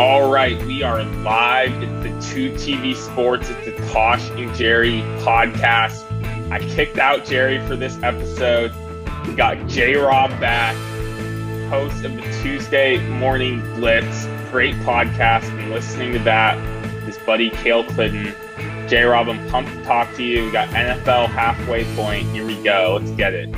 All right, we are live. It's the Two TV Sports. It's the Tosh and Jerry podcast. I kicked out Jerry for this episode. We got J Rob back, host of the Tuesday Morning Blitz. Great podcast. Been listening to that. His buddy Kale Clinton. J Rob, I'm pumped to talk to you. We got NFL halfway point. Here we go. Let's get it.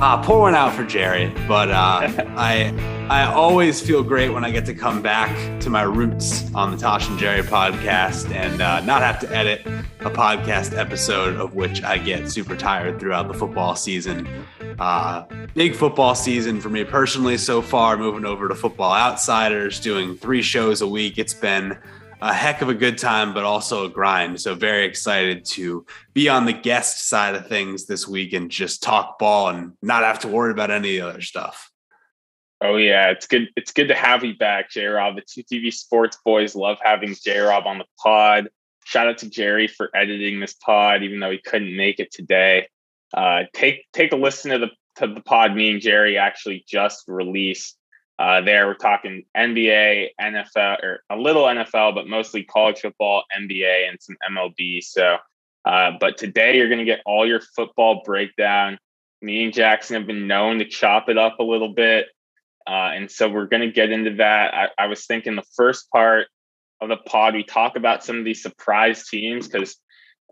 Uh, pour one out for Jerry, but uh, I I always feel great when I get to come back to my roots on the Tosh and Jerry podcast and uh, not have to edit a podcast episode of which I get super tired throughout the football season. Uh, big football season for me personally so far. Moving over to Football Outsiders, doing three shows a week. It's been a heck of a good time, but also a grind. So very excited to be on the guest side of things this week and just talk ball and not have to worry about any other stuff. Oh yeah, it's good. It's good to have you back, J Rob. The two TV sports boys love having J Rob on the pod. Shout out to Jerry for editing this pod, even though he couldn't make it today. Uh, take take a listen to the to the pod me and Jerry actually just released. Uh, there we're talking NBA, NFL, or a little NFL, but mostly college football, NBA, and some MLB. So, uh, but today you're going to get all your football breakdown. Me and Jackson have been known to chop it up a little bit. Uh, and so we're going to get into that. I, I, was thinking the first part of the pod, we talk about some of these surprise teams because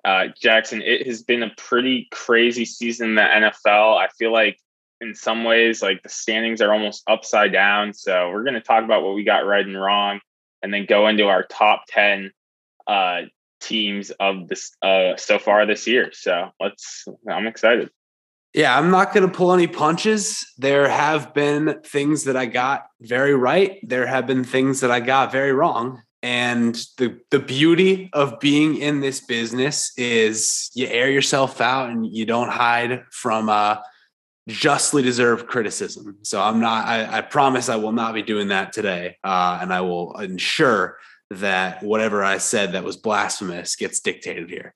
uh, Jackson, it has been a pretty crazy season in the NFL. I feel like in some ways, like the standings are almost upside down. So we're going to talk about what we got right and wrong, and then go into our top ten uh, teams of this uh, so far this year. So let's. I'm excited. Yeah, I'm not going to pull any punches. There have been things that I got very right. There have been things that I got very wrong. And the the beauty of being in this business is you air yourself out and you don't hide from uh, justly deserved criticism. So I'm not. I, I, promise I will not be doing that today, uh, and I will ensure that whatever I said that was blasphemous gets dictated here.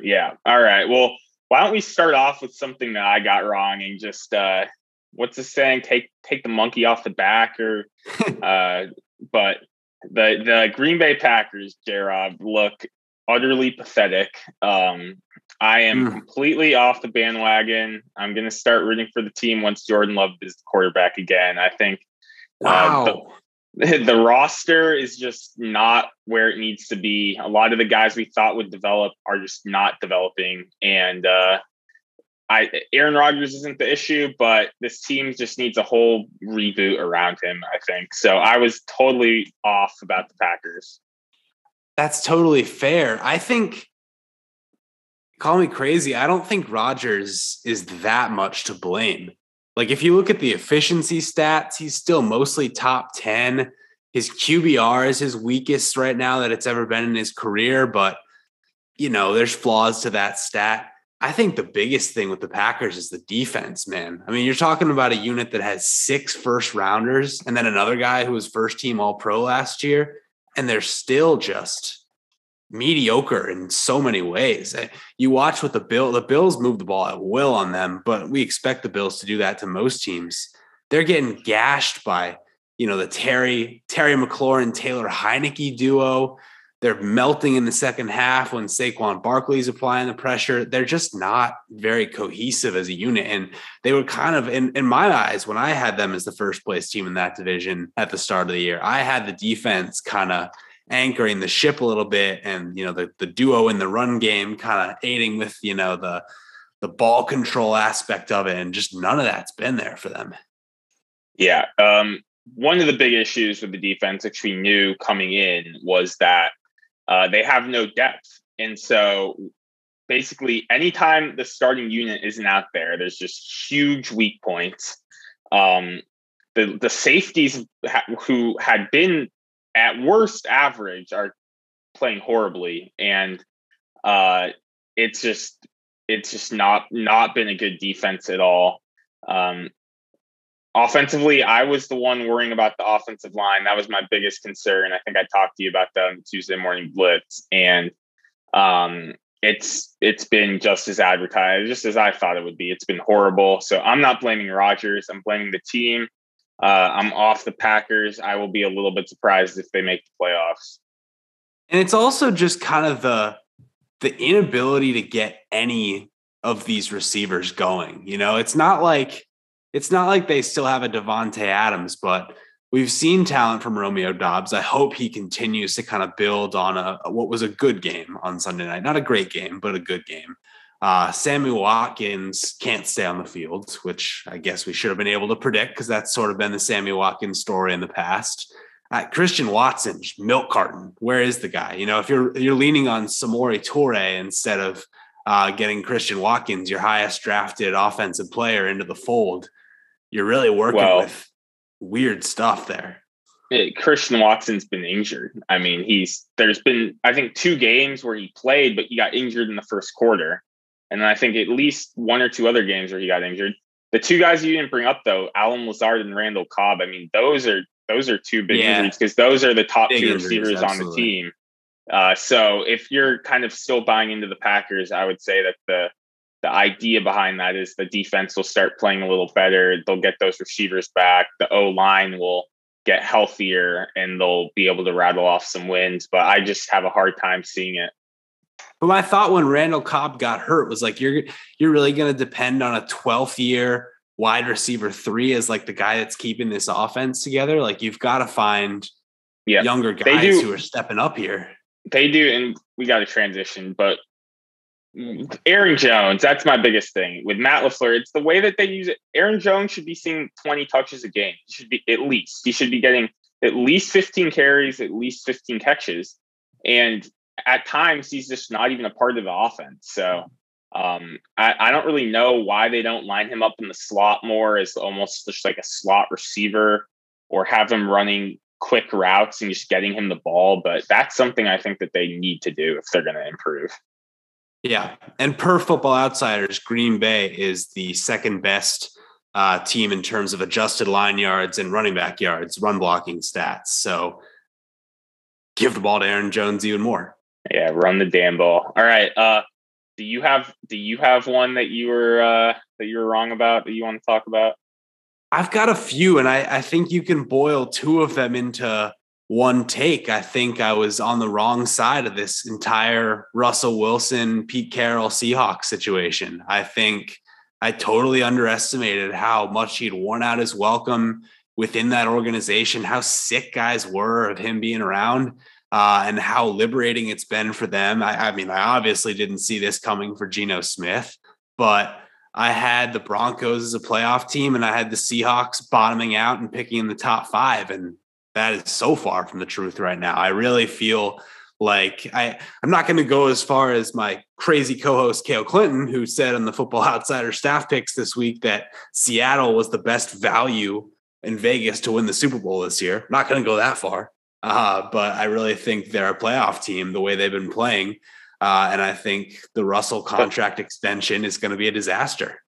Yeah. All right. Well why don't we start off with something that I got wrong and just uh, what's the saying? Take take the monkey off the back, or uh, but the the Green Bay Packers, J Rob, look utterly pathetic. Um, I am mm. completely off the bandwagon. I'm going to start rooting for the team once Jordan Love is the quarterback again. I think wow. Uh, the, roster is just not where it needs to be. A lot of the guys we thought would develop are just not developing. And uh, I Aaron Rodgers isn't the issue, but this team just needs a whole reboot around him, I think. So I was totally off about the Packers. That's totally fair. I think call me crazy. I don't think Rodgers is that much to blame. Like if you look at the efficiency stats, he's still mostly top 10. His QBR is his weakest right now that it's ever been in his career, but you know, there's flaws to that stat. I think the biggest thing with the Packers is the defense, man. I mean, you're talking about a unit that has six first rounders and then another guy who was first team all pro last year, and they're still just mediocre in so many ways. Eh, you watch what the Bill the Bills move the ball at will on them, but we expect the Bills to do that to most teams. They're getting gashed by, you know, the Terry Terry McLaurin Taylor Heinicke duo. They're melting in the second half when Saquon Barkley is applying the pressure. They're just not very cohesive as a unit. And they were kind of, in, in my eyes, when I had them as the first place team in that division at the start of the year, I had the defense kind of anchoring the ship a little bit and you know the the duo in the run game kind of aiding with you know the the ball control aspect of it and just none of that's been there for them. Yeah um one of the big issues with the defense which we knew coming in was that uh, they have no depth. And so basically anytime the starting unit isn't out there there's just huge weak points. Um the the safeties who had been at worst average are playing horribly. And uh it's just it's just not not been a good defense at all. Um offensively i was the one worrying about the offensive line. That was my biggest concern. I think i talked to you about that on tuesday morning blitz. And um it's it's been just as advertised just as i thought it would be. It's been horrible. So i'm not blaming rodgers. I'm blaming the team Uh, I'm off the Packers. I will be a little bit surprised if they make the playoffs. And it's also just kind of the the inability to get any of these receivers going. You know, it's not like it's not like they still have a Davante Adams, but we've seen talent from Romeo Doubs. I hope he continues to kind of build on a what was a good game on Sunday night. Not a great game, but a good game. Uh, Sammy Watkins can't stay on the field, which I guess we should have been able to predict because that's sort of been the Sammy Watkins story in the past. Uh, Christian Watson, milk carton. Where is the guy? You know, if you're you're leaning on Samori Toure instead of uh, getting Christian Watkins, your highest drafted offensive player, into the fold, you're really working well, with weird stuff there. It, Christian Watson's been injured. I mean, he's there's been I think two games where he played, but he got injured in the first quarter. And then I think at least one or two other games where he got injured. The two guys you didn't bring up though, Allen Lazard and Randall Cobb. I mean, those are those are two big yeah. injuries because those are the top big two receivers injuries, on the team. Uh, so if you're kind of still buying into the Packers, I would say that the the idea behind that is the defense will start playing a little better. They'll get those receivers back. The O line will get healthier and they'll be able to rattle off some wins. But I just have a hard time seeing it. But my thought when Randall Cobb got hurt was like you're you're really going to depend on a 12th year wide receiver three as like the guy that's keeping this offense together. Like you've got to find yeah. younger guys who are stepping up here. They do, and we got to transition. But Aaron Jones, that's my biggest thing with Matt LaFleur. It's the way that they use it. Aaron Jones should be seeing 20 touches a game. He should be at least. He should be getting at least 15 carries, at least 15 catches. And at times he's just not even a part of the offense. So um, I, I, don't really know why they don't line him up in the slot more as almost just like a slot receiver or have him running quick routes and just getting him the ball. But that's something I think that they need to do if they're going to improve. Yeah. And per football outsiders, Green Bay is the second best uh, team in terms of adjusted line yards and running back yards, run blocking stats. So give the ball to Aaron Jones even more. Yeah, run the damn ball. All right. Uh do you have do you have one that you were uh that you were wrong about that you want to talk about? I've got a few and I, I think you can boil two of them into one take. I think I was on the wrong side of this entire Russell Wilson, Pete Carroll Seahawks situation. I think I totally underestimated how much he'd worn out his welcome within that organization, how sick guys were of him being around uh, and how liberating it's been for them. I, I mean, I obviously didn't see this coming for Geno Smith, but I had the Broncos as a playoff team and I had the Seahawks bottoming out and picking in the top five. And that is so far from the truth right now. I really feel like I, I'm not going to go as far as my crazy co-host Kale Clinton, who said on the Football Outsider staff picks this week that Seattle was the best value in Vegas to win the Super Bowl this year. I'm not going to go that far. Uh, but I really think they're a playoff team the way they've been playing. Uh, and I think the Russell contract extension is going to be a disaster.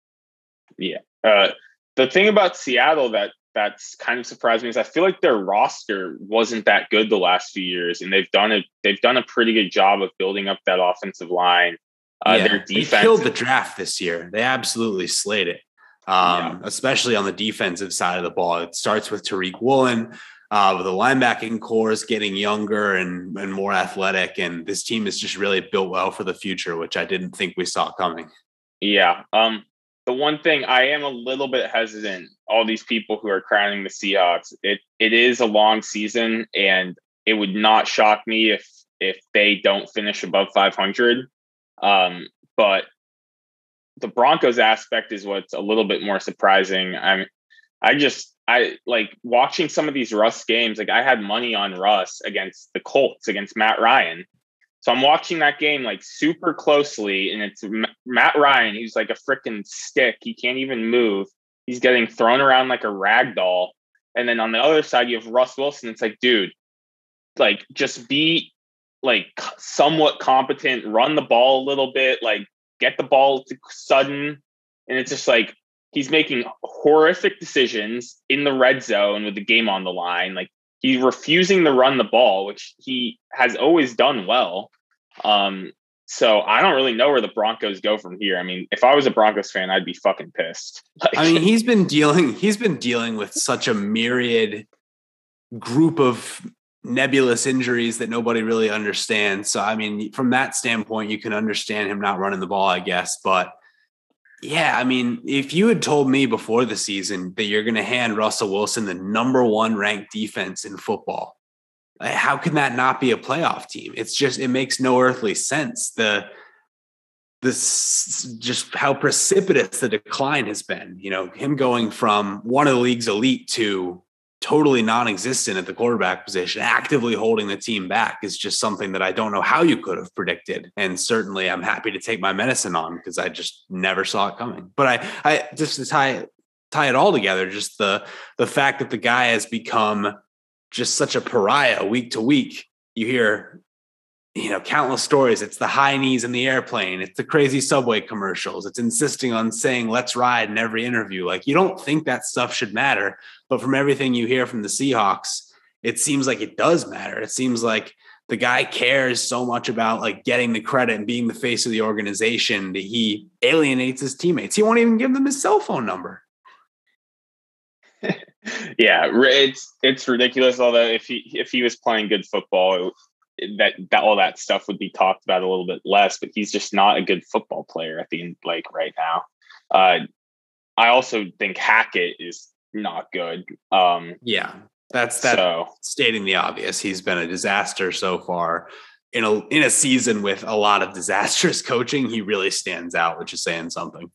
Yeah. Uh, the thing about Seattle that that's kind of surprised me is I feel like their roster wasn't that good the last few years, and they've done a they've done a pretty good job of building up that offensive line. Uh, yeah, their defense they killed the draft this year. They absolutely slayed it, um, yeah. especially on the defensive side of the ball. It starts with Tariq Woolen uh, the linebacking corps is getting younger and, and more athletic. And this team is just really built well for the future, which I didn't think we saw coming. Yeah. Um, the one thing I am a little bit hesitant, all these people who are crowning the Seahawks, it it is a long season, and it would not shock me if if they don't finish above 500. Um, but the Broncos aspect is what's a little bit more surprising. I'm I just I like watching some of these Russ games. Like I had money on Russ against the Colts against Matt Ryan. So I'm watching that game like super closely, and it's Matt Ryan. He's like a freaking stick. He can't even move. He's getting thrown around like a rag doll. And then on the other side, you have Russ Wilson. It's like, dude, like just be like somewhat competent, run the ball a little bit, like get the ball to Sutton. And it's just like he's making horrific decisions in the red zone with the game on the line. Like he's refusing to run the ball, which he has always done well. Um, so I don't really know where the Broncos go from here. I mean, if I was a Broncos fan, I'd be fucking pissed. Like, I mean, he's been dealing he's been dealing with such a myriad group of nebulous injuries that nobody really understands. So I mean, from that standpoint, you can understand him not running the ball, I guess. But yeah, I mean, if you had told me before the season that you're going to hand Russell Wilson the number one ranked defense in football, how can that not be a playoff team? It's just it makes no earthly sense. The this just how precipitous the decline has been. You know, him going from one of the league's elite to totally non-existent at the quarterback position, actively holding the team back is just something that I don't know how you could have predicted. And certainly I'm happy to take my medicine on because I just never saw it coming. But I I just to tie tie it all together, just the the fact that the guy has become just such a pariah week to week. You hear you know, countless stories. It's the high knees in the airplane. It's the crazy subway commercials. It's insisting on saying "Let's ride" in every interview. Like you don't think that stuff should matter, but from everything you hear from the Seahawks, it seems like it does matter. It seems like the guy cares so much about like getting the credit and being the face of the organization that he alienates his teammates. He won't even give them his cell phone number. yeah, it's it's ridiculous. Although if he if he was playing good football, that that all that stuff would be talked about a little bit less. But he's just not a good football player at the end, like right now. Uh, I also think Hackett is not good. Um, yeah, that's that. So, stating the obvious, he's been a disaster so far. In a in a season with a lot of disastrous coaching, he really stands out, which is saying something.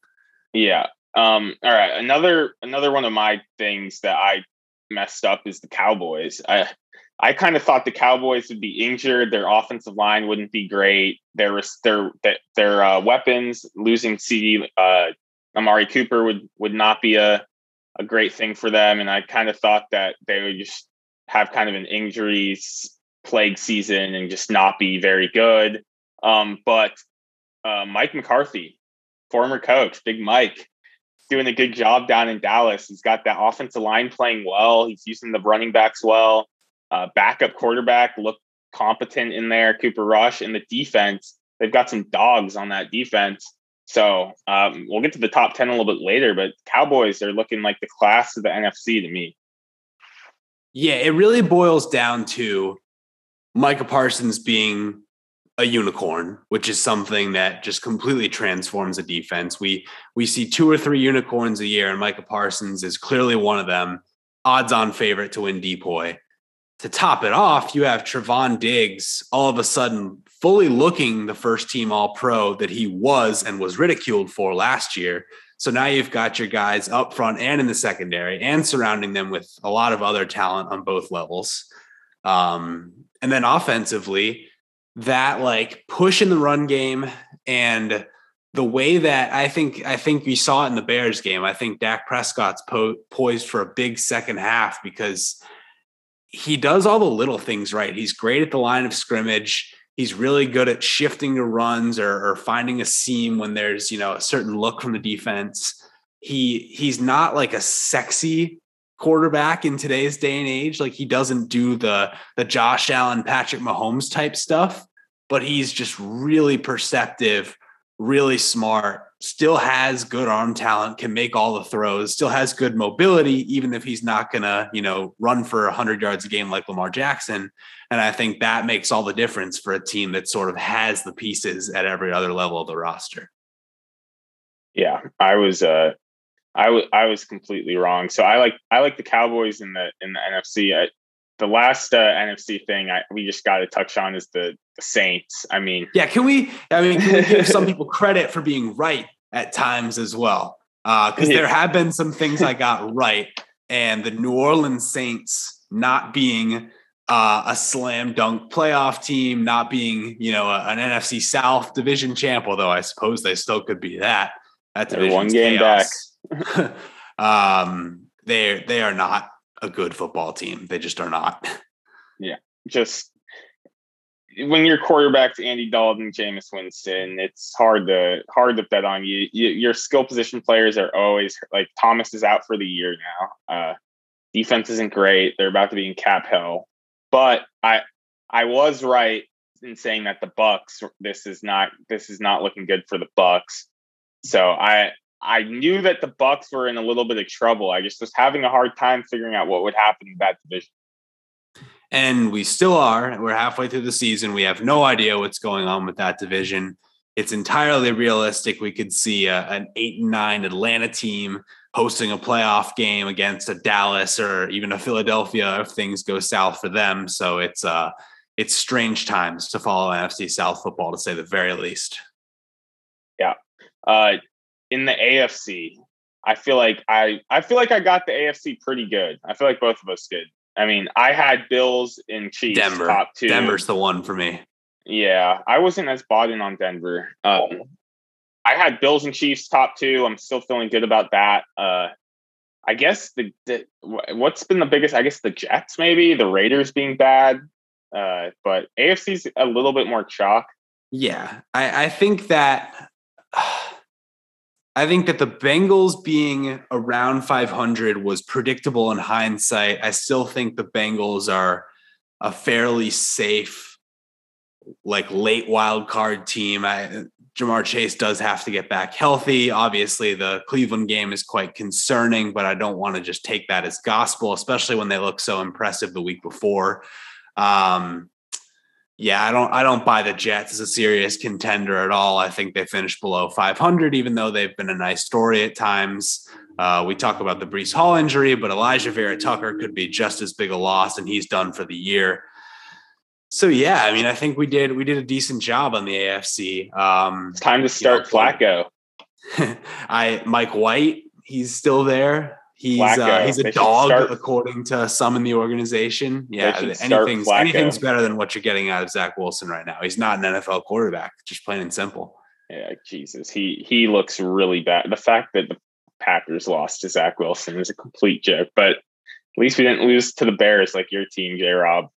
Yeah. Um, all right. Another another one of my things that I messed up is the Cowboys. I I kind of thought the Cowboys would be injured. Their offensive line wouldn't be great. Their their their uh, weapons losing CeeDee uh, Amari Cooper would would not be a a great thing for them. And I kind of thought that they would just have kind of an injuries plague season and just not be very good. Um, but uh, Mike McCarthy, former coach, Big Mike, doing a good job down in Dallas. He's got that offensive line playing well. He's using the running backs well uh, backup quarterback looked competent in there, Cooper Rush, and the defense. They've got some dogs on that defense. So um, we'll get to the top 10 a little bit later, but Cowboys are looking like the class of the NFC to me. Yeah, it really boils down to Micah Parsons being a unicorn, which is something that just completely transforms a defense. We we see two or three unicorns a year, and Micah Parsons is clearly one of them. Odds on favorite to win DPOY to top it off, you have Trevon Diggs all of a sudden fully looking the first team all pro that he was and was ridiculed for last year. So now you've got your guys up front and in the secondary and surrounding them with a lot of other talent on both levels. Um, and then offensively, that like push in the run game and the way that I think I think we saw it in the Bears game. I think Dak Prescott's po- poised for a big second half because he does all the little things right. He's great at the line of scrimmage. He's really good at shifting to runs or, or finding a seam when there's you know a certain look from the defense. He he's not like a sexy quarterback in today's day and age. Like he doesn't do the the Josh Allen, Patrick Mahomes type stuff, but he's just really perceptive, really smart, still has good arm talent, can make all the throws, still has good mobility, even if he's not going to, you know, run for 100 yards a game like Lamar Jackson. And I think that makes all the difference for a team that sort of has the pieces at every other level of the roster. Yeah, I was uh I was I was completely wrong. So I like I like the Cowboys in the in the NFC. I, the last uh, NFC thing I, we just got to touch on is the, the Saints. I mean, yeah, can we? I mean, can we give some people credit for being right at times as well? Because uh, there have been some things I got right, and the New Orleans Saints not being uh, a slam dunk playoff team, not being you know an NFC South division champ, although I suppose they still could be that. That one game chaos. back. um, they they are not a good football team. They just are not. Yeah, just when your quarterback's Andy Dalton, Jameis Winston, it's hard to hard to bet on you. you. Your skill position players are always like Thomas is out for the year now. Uh, defense isn't great. They're about to be in cap hell. But I I was right in saying that the Bucs this is not this is not looking good for the Bucs. So I I knew that the Bucs were in a little bit of trouble. I just was having a hard time figuring out what would happen in that division. And we still are. We're halfway through the season. We have no idea what's going on with that division. It's entirely realistic. We could see a, an eight and nine Atlanta team hosting a playoff game against a Dallas or even a Philadelphia if things go south for them. So it's uh it's strange times to follow NFC South football to say the very least. Yeah. Uh in the AFC, I feel like I I feel like I got the AFC pretty good. I feel like both of us did. I mean, I had Bills and Chiefs Denver. top two. Denver's the one for me. Yeah, I wasn't as bought in on Denver. Um, I had Bills and Chiefs top two. I'm still feeling good about that. Uh, I guess the, the what's been the biggest? I guess the Jets, maybe the Raiders being bad. Uh, but AFC's a little bit more chalk. Yeah, I, I think that. I think that the Bengals being around 500 was predictable in hindsight. I still think the Bengals are a fairly safe, like late wild card team. I, Ja'Marr Chase does have to get back healthy. Obviously, the Cleveland game is quite concerning, but I don't want to just take that as gospel, especially when they look so impressive the week before. Um, yeah, I don't I don't buy the Jets as a serious contender at all. I think they finished below 500, even though they've been a nice story at times. Uh, we talk about the Breece Hall injury, but Alijah Vera-Tucker could be just as big a loss, and he's done for the year. So yeah, I mean, I think we did we did a decent job on the AFC. Um, it's time to start you know, Flacco. I Mike White, he's still there. He's uh, he's a they dog, start, according to some in the organization. Yeah, anything's anything's better than what you're getting out of Zach Wilson right now. He's not an NFL quarterback, just plain and simple. Yeah, Jesus, he he looks really bad. The fact that the Packers lost to Zach Wilson is a complete joke. But at least we didn't lose to the Bears like your team, J. Rob.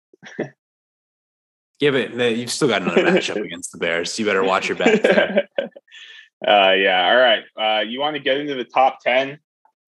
Give it. You've still got another matchup against the Bears. You better watch your back. uh, yeah. All right. Uh, you want to get into the top ten?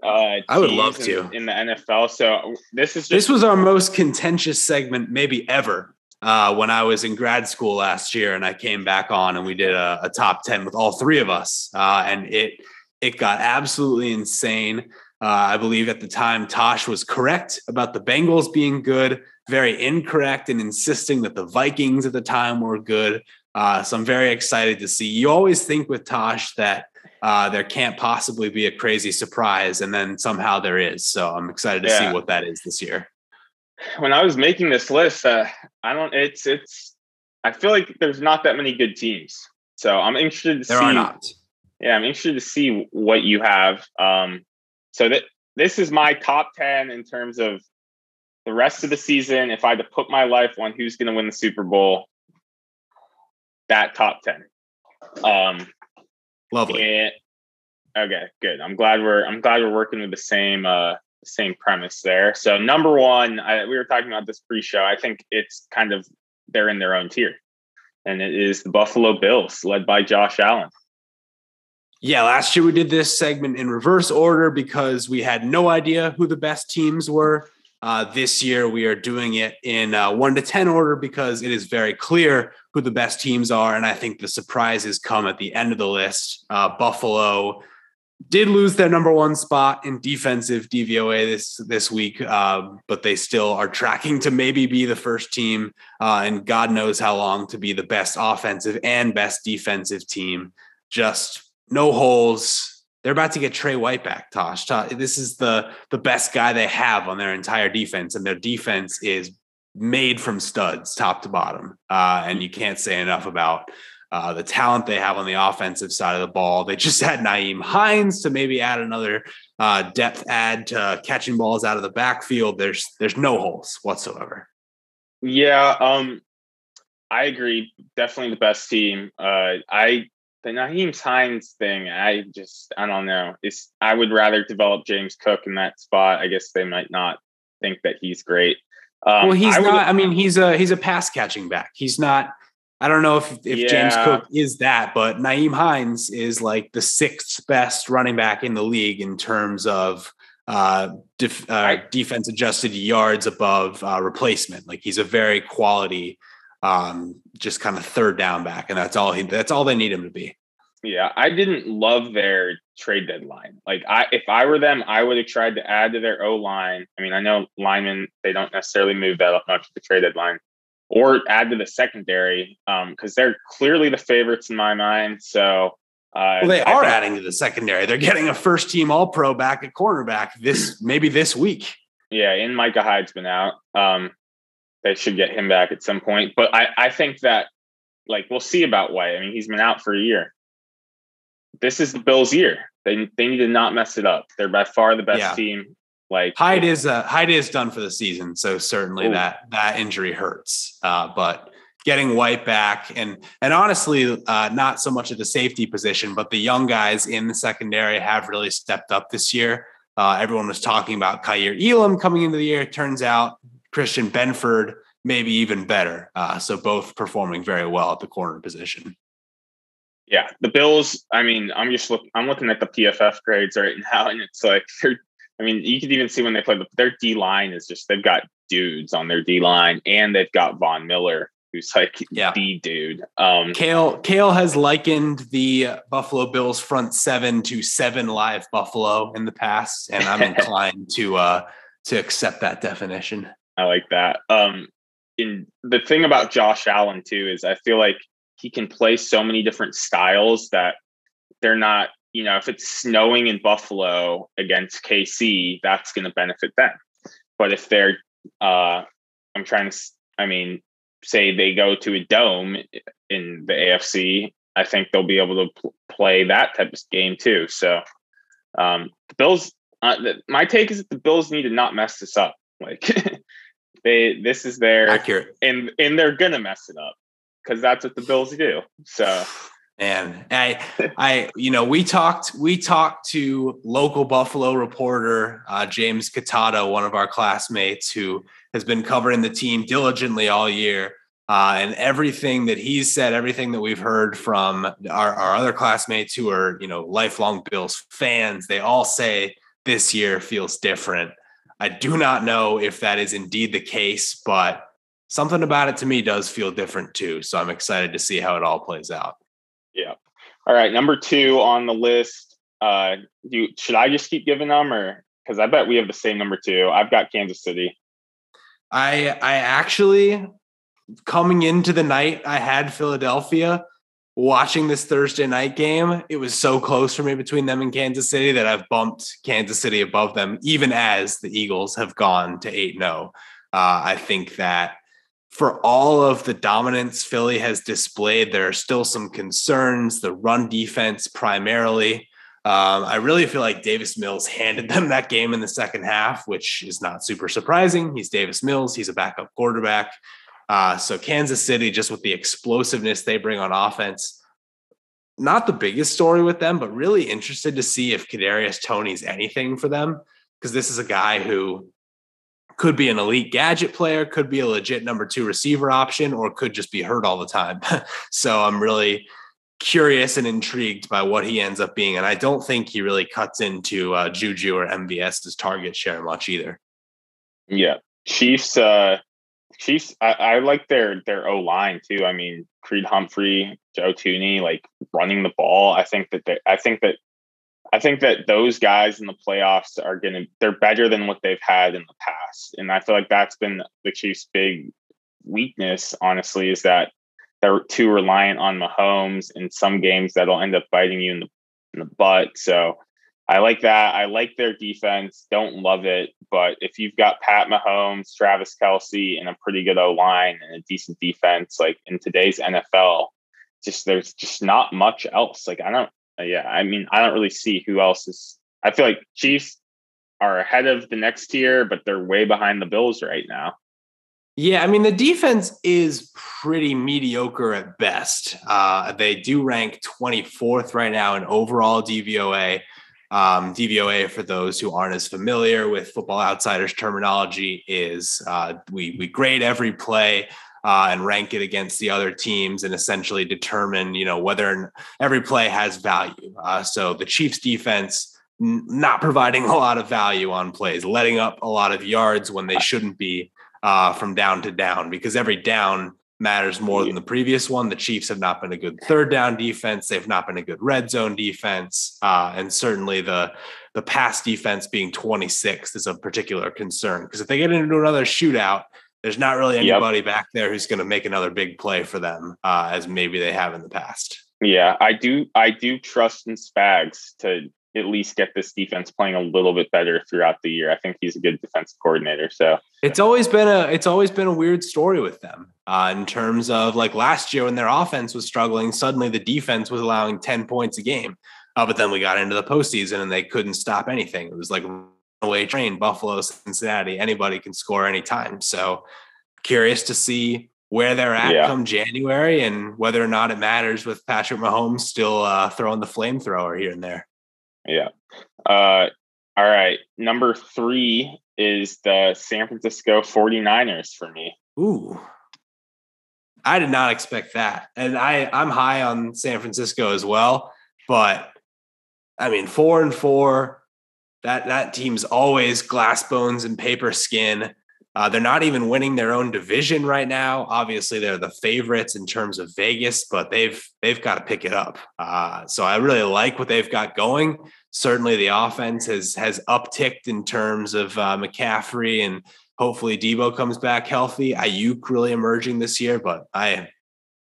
Uh, I would love in, to in the NFL. So this is just- this was our most contentious segment maybe ever. Uh, when I was in grad school last year, and I came back on, and we did a, a top ten with all three of us, uh, and it it got absolutely insane. Uh, I believe at the time Tosh was correct about the Bengals being good, very incorrect in insisting that the Vikings at the time were good. Uh, so I'm very excited to see. You always think with Tosh that uh, there can't possibly be a crazy surprise, and then somehow there is. So I'm excited to yeah. see what that is this year. When I was making this list, uh, I don't. It's it's. I feel like there's not that many good teams, so I'm interested to there see. There are not. Yeah, I'm interested to see what you have. Um, so that this is my top ten in terms of the rest of the season. If I had to put my life on who's going to win the Super Bowl, that top ten. Um, Lovely. And, okay, good. I'm glad we're I'm glad we're working with the same uh same premise there. So number one, I, we were talking about this pre-show. I think it's kind of they're in their own tier, and it is the Buffalo Bills, led by Josh Allen. Yeah, last year we did this segment in reverse order because we had no idea who the best teams were. Uh, this year, we are doing it in uh, one to 10 order because it is very clear who the best teams are. And I think the surprises come at the end of the list. Uh, Buffalo did lose their number one spot in defensive DVOA this this week, uh, but they still are tracking to maybe be the first team, uh, and God knows how long to be the best offensive and best defensive team. Just no holes, they're about to get Tre White back, Tosh. This is the the best guy they have on their entire defense, and their defense is made from studs, top to bottom. Uh, and you can't say enough about uh, the talent they have on the offensive side of the ball. They just had Nyheim Hines to maybe add another uh, depth add to catching balls out of the backfield. There's there's no holes whatsoever. Yeah, um, I agree. Definitely the best team. Uh, I the Nyheim Hines thing, I just I don't know. It's I would rather develop James Cook in that spot. I guess they might not think that he's great. Um, well, he's I not. I mean, he's a he's a pass catching back. He's not. I don't know if if yeah. James Cook is that, but Nyheim Hines is like the sixth best running back in the league in terms of uh, def, uh, defense adjusted yards above uh, replacement. Like he's a very quality um, just kind of third down back, and that's all he. That's all they need him to be. Yeah, I didn't love their trade deadline. Like, I if I were them, I would have tried to add to their O line. I mean, I know linemen they don't necessarily move that much at the trade deadline, or add to the secondary because um, they're clearly the favorites in my mind. So. Uh, well, they I are think, adding to the secondary. They're getting a first team All Pro back at cornerback this maybe this week. Yeah, and Micah Hyde's been out. Um, they should get him back at some point. But I, I think that like we'll see about White. I mean, he's been out for a year. This is the Bills' year. They they need to not mess it up. They're by far the best yeah. team. Like Hyde is uh, Hyde is done for the season, so certainly Ooh. that that injury hurts. Uh, but getting White back and and honestly, uh, not so much at the safety position, but the young guys in the secondary have really stepped up this year. Uh, everyone was talking about Kaiir Elam coming into the year. It turns out Christian Benford maybe even better. Uh, so both performing very well at the corner position. Yeah, the Bills. I mean, I'm just look. I'm looking at the PFF grades right now, and it's like they're. I mean, you could even see when they play. the, Their D line is just they've got dudes on their D line, and they've got Von Miller, who's like yeah. the dude. Um, Kale Kale has likened the Buffalo Bills front seven to seven live Buffalo in the past, and I'm inclined to uh to accept that definition. I like that. Um, in the thing about Josh Allen too is I feel like he can play so many different styles that they're not. You know, if it's snowing in Buffalo against KC, that's going to benefit them. But if they're, uh, I'm trying to, I mean, say they go to a dome in the AFC, I think they'll be able to pl- play that type of game too. So um, the Bills, uh, the, my take is that the Bills need to not mess this up. Like they, this is their accurate, and and they're gonna mess it up because that's what the Bills do. So. And I, I, you know, we talked, we talked to local Buffalo reporter uh, James Catato, one of our classmates who has been covering the team diligently all year. Uh, and everything that he's said, everything that we've heard from our, our other classmates who are, you know, lifelong Bills fans, they all say this year feels different. I do not know if that is indeed the case, but something about it to me does feel different too. So I'm excited to see how it all plays out. Yeah. All right. Number two on the list. Uh, do should I just keep giving them, or because I bet we have the same number two? I've got Kansas City. I I actually coming into the night I had Philadelphia, watching this Thursday night game, it was so close for me between them and Kansas City that I've bumped Kansas City above them, even as the Eagles have gone to 8 0. Uh, I think that for all of the dominance Philly has displayed, there are still some concerns. The run defense, primarily. Um, I really feel like Davis Mills handed them that game in the second half, which is not super surprising. He's Davis Mills, he's a backup quarterback. Uh, so Kansas City, just with the explosiveness they bring on offense, not the biggest story with them, but really interested to see if Kadarius Toney's anything for them because this is a guy who could be an elite gadget player, could be a legit number two receiver option, or could just be hurt all the time. so I'm really curious and intrigued by what he ends up being, and I don't think he really cuts into uh, Juju or MVS's target share much either. Yeah, Chiefs. Uh, Chiefs, I, I like their their O line too. I mean, Creed Humphrey, Joe Thuney, like running the ball. I think that they, I think that I think that those guys in the playoffs are gonna they're better than what they've had in the past, and I feel like that's been the Chiefs' big weakness. Honestly, is that they're too reliant on Mahomes in some games that'll end up biting you in the in the butt. So I like that. I like their defense. Don't love it, but if you've got Pat Mahomes, Travis Kelce, and a pretty good O line and a decent defense, like in today's NFL, just there's just not much else. Like I don't, yeah, I mean, I don't really see who else is. I feel like Chiefs are ahead of the next tier, but they're way behind the Bills right now. Yeah, I mean the defense is pretty mediocre at best. Uh, they do rank 24th right now in overall DVOA. Um, DVOA, for those who aren't as familiar with Football Outsiders terminology, is uh, we we grade every play uh, and rank it against the other teams and essentially determine you know whether every play has value. Uh, so the Chiefs defense n- not providing a lot of value on plays, letting up a lot of yards when they shouldn't be uh, from down to down because every down matters more than the previous one. The Chiefs have not been a good third down defense. They've not been a good red zone defense, uh, and certainly the the pass defense being 26th is a particular concern because if they get into another shootout, there's not really anybody yep. back there who's going to make another big play for them uh, as maybe they have in the past. Yeah, I do. I do trust in Spags to at least get this defense playing a little bit better throughout the year. I think he's a good defensive coordinator. So it's always been a it's always been a weird story with them uh, in terms of like last year when their offense was struggling, suddenly the defense was allowing ten points a game. Uh, but then we got into the postseason and they couldn't stop anything. It was like away train, Buffalo, Cincinnati. Anybody can score anytime. So curious to see where they're at yeah. come January and whether or not it matters with Patrick Mahomes still uh, throwing the flamethrower here and there. Yeah. Uh, all right. Number three is the San Francisco 49ers for me. Ooh. I did not expect that. And I, I'm high on San Francisco as well. But I mean, four and four, that that team's always glass bones and paper skin. Uh, they're not even winning their own division right now. Obviously, they're the favorites in terms of Vegas, but they've they've got to pick it up. Uh, so I really like what they've got going. Certainly, the offense has has upticked in terms of uh, McCaffrey, and hopefully Deebo comes back healthy. Aiyuk really emerging this year, but I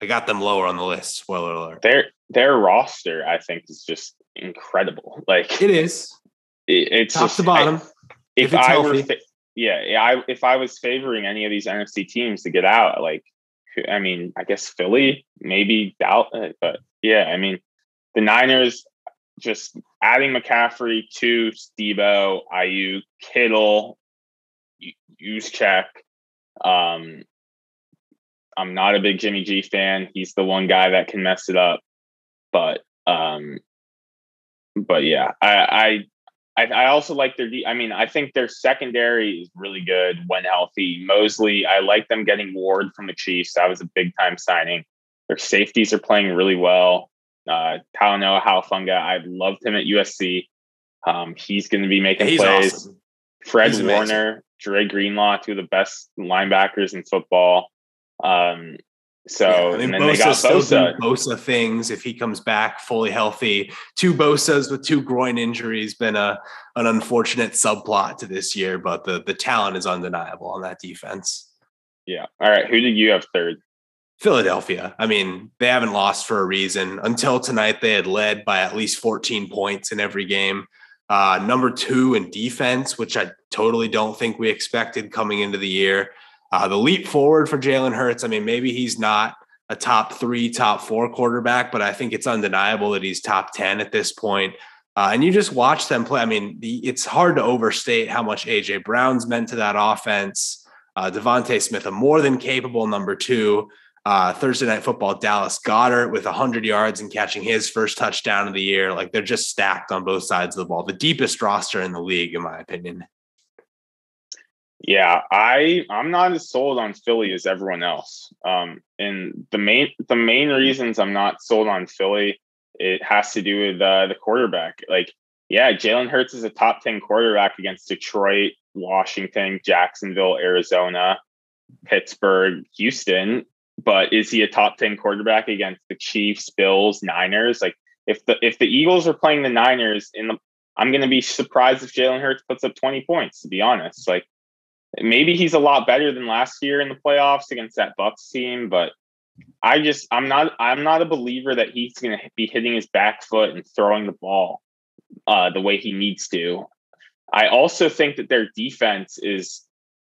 I got them lower on the list. Spoiler alert. Their their roster, I think, is just incredible. Like it is. It, it's top just, to bottom. I, if, if I healthy. were yeah, I if I was favoring any of these NFC teams to get out, like I mean, I guess Philly, maybe doubt, uh, but yeah, I mean, the Niners just adding McCaffrey to Deebo, Aiyuk, Kittle, Juszczyk. Um, I'm not a big Jimmy G fan. He's the one guy that can mess it up, but um, but yeah, I I I, I also like their. I mean, I think their secondary is really good when healthy. Moseley, I like them getting Ward from the Chiefs. That was a big time signing. Their safeties are playing really well. Uh, Talanoa Hufanga, I loved him at USC. Um, he's going to be making yeah, plays. Awesome. Fred Warner, Dre Greenlaw, two of the best linebackers in football. Um, so yeah, I mean, and then Bosa they got Bosa. Bosa things if he comes back fully healthy. Two Bosas with two groin injuries been a an unfortunate subplot to this year, but the the talent is undeniable on that defense. Yeah. All right. Who did you have third? Philadelphia. I mean, they haven't lost for a reason. Until tonight, they had led by at least 14 points in every game. Uh, number two in defense, which I totally don't think we expected coming into the year. Uh, the leap forward for Jalen Hurts, I mean, maybe he's not a top three, top four quarterback, but I think it's undeniable that he's top 10 at this point. Uh, and you just watch them play. I mean, the, it's hard to overstate how much AJ Brown's meant to that offense. Uh, DeVonta Smith, a more than capable number two. Uh, Thursday night football, Dallas Goedert with 100 yards and catching his first touchdown of the year. Like they're just stacked on both sides of the ball. The deepest roster in the league, in my opinion. Yeah, I I'm not as sold on Philly as everyone else. Um, and the main the main reasons I'm not sold on Philly it has to do with uh, the quarterback. Like, yeah, Jalen Hurts is a top ten quarterback against Detroit, Washington, Jacksonville, Arizona, Pittsburgh, Houston. But is he a top ten quarterback against the Chiefs, Bills, Niners? Like, if the if the Eagles are playing the Niners in the I'm going to be surprised if Jalen Hurts puts up 20 points, to be honest. Like, maybe he's a lot better than last year in the playoffs against that Bucs team, but I just I'm not I'm not a believer that he's going to be hitting his back foot and throwing the ball uh, the way he needs to. I also think that their defense is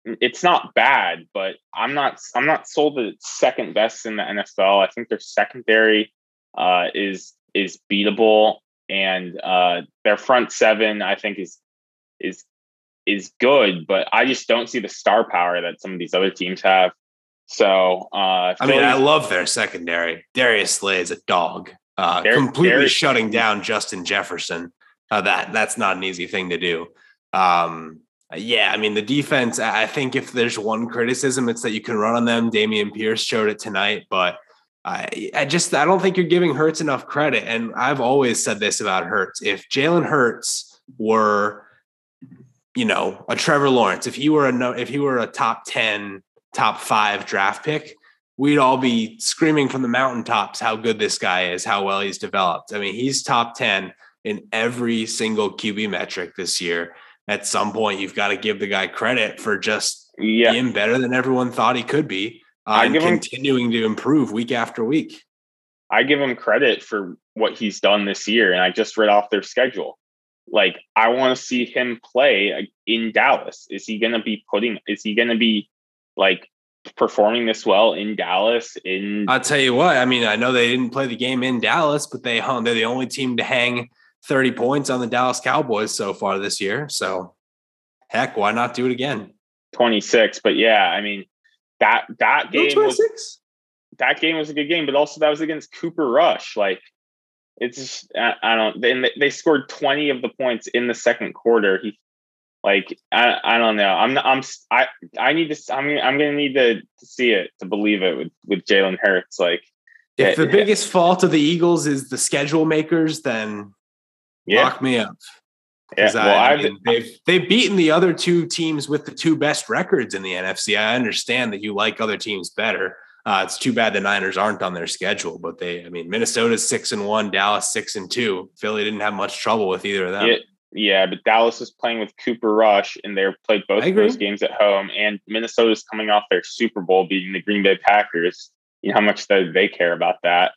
it's not bad, but I'm not I'm not sold that it's second best in the NFL. I think their secondary uh, is is beatable, and uh, their front seven I think is is is good, but I just don't see the star power that some of these other teams have. So uh, I mean, I love their secondary. Darius Slay is a dog, uh, Dar- completely Darius- shutting down Justin Jefferson. Uh, that that's not an easy thing to do. Um, yeah, I mean the defense. I think if there's one criticism, it's that you can run on them. Dameon Pierce showed it tonight, but I, I just I don't think you're giving Hurts enough credit. And I've always said this about Hurts: if Jalen Hurts were you know, a Trevor Lawrence, if he were a if he were a top 10, top 5 draft pick, we'd all be screaming from the mountaintops how good this guy is, how well he's developed. I mean, he's top 10 in every single QB metric this year. At some point, you've got to give the guy credit for just yeah. being better than everyone thought he could be uh, and continuing him, to improve week after week. I give him credit for what he's done this year, and I just read off their schedule. Like, I want to see him play in Dallas. Is he going to be putting? Is he going to be like performing this well in Dallas? In I'll tell you what. I mean, I know they didn't play the game in Dallas, but they hung. They're the only team to hang 30 points on the Dallas Cowboys so far this year. So, heck, why not do it again? 26. But yeah, I mean, that that game was that game was a good game, but also that was against Cooper Rush. Like it's just, I, I don't. They, they scored 20 of the points in the second quarter. He like I, I don't know. I'm I'm I I need to I'm I'm gonna need to, to see it to believe it with with Jalen Hurts. Like if eh, the eh, biggest fault of the Eagles is the schedule makers, then yeah. lock me up. Yeah, well, I, I mean, they've they've beaten the other two teams with the two best records in the NFC. I understand that you like other teams better. Uh, it's too bad the Niners aren't on their schedule, but they, I mean, Minnesota's six and one, Dallas six and two. Philly didn't have much trouble with either of them. Yeah, yeah but Dallas is playing with Cooper Rush, and they're played both of those games at home. And Minnesota's coming off their Super Bowl beating the Green Bay Packers. You know how much they, they care about that.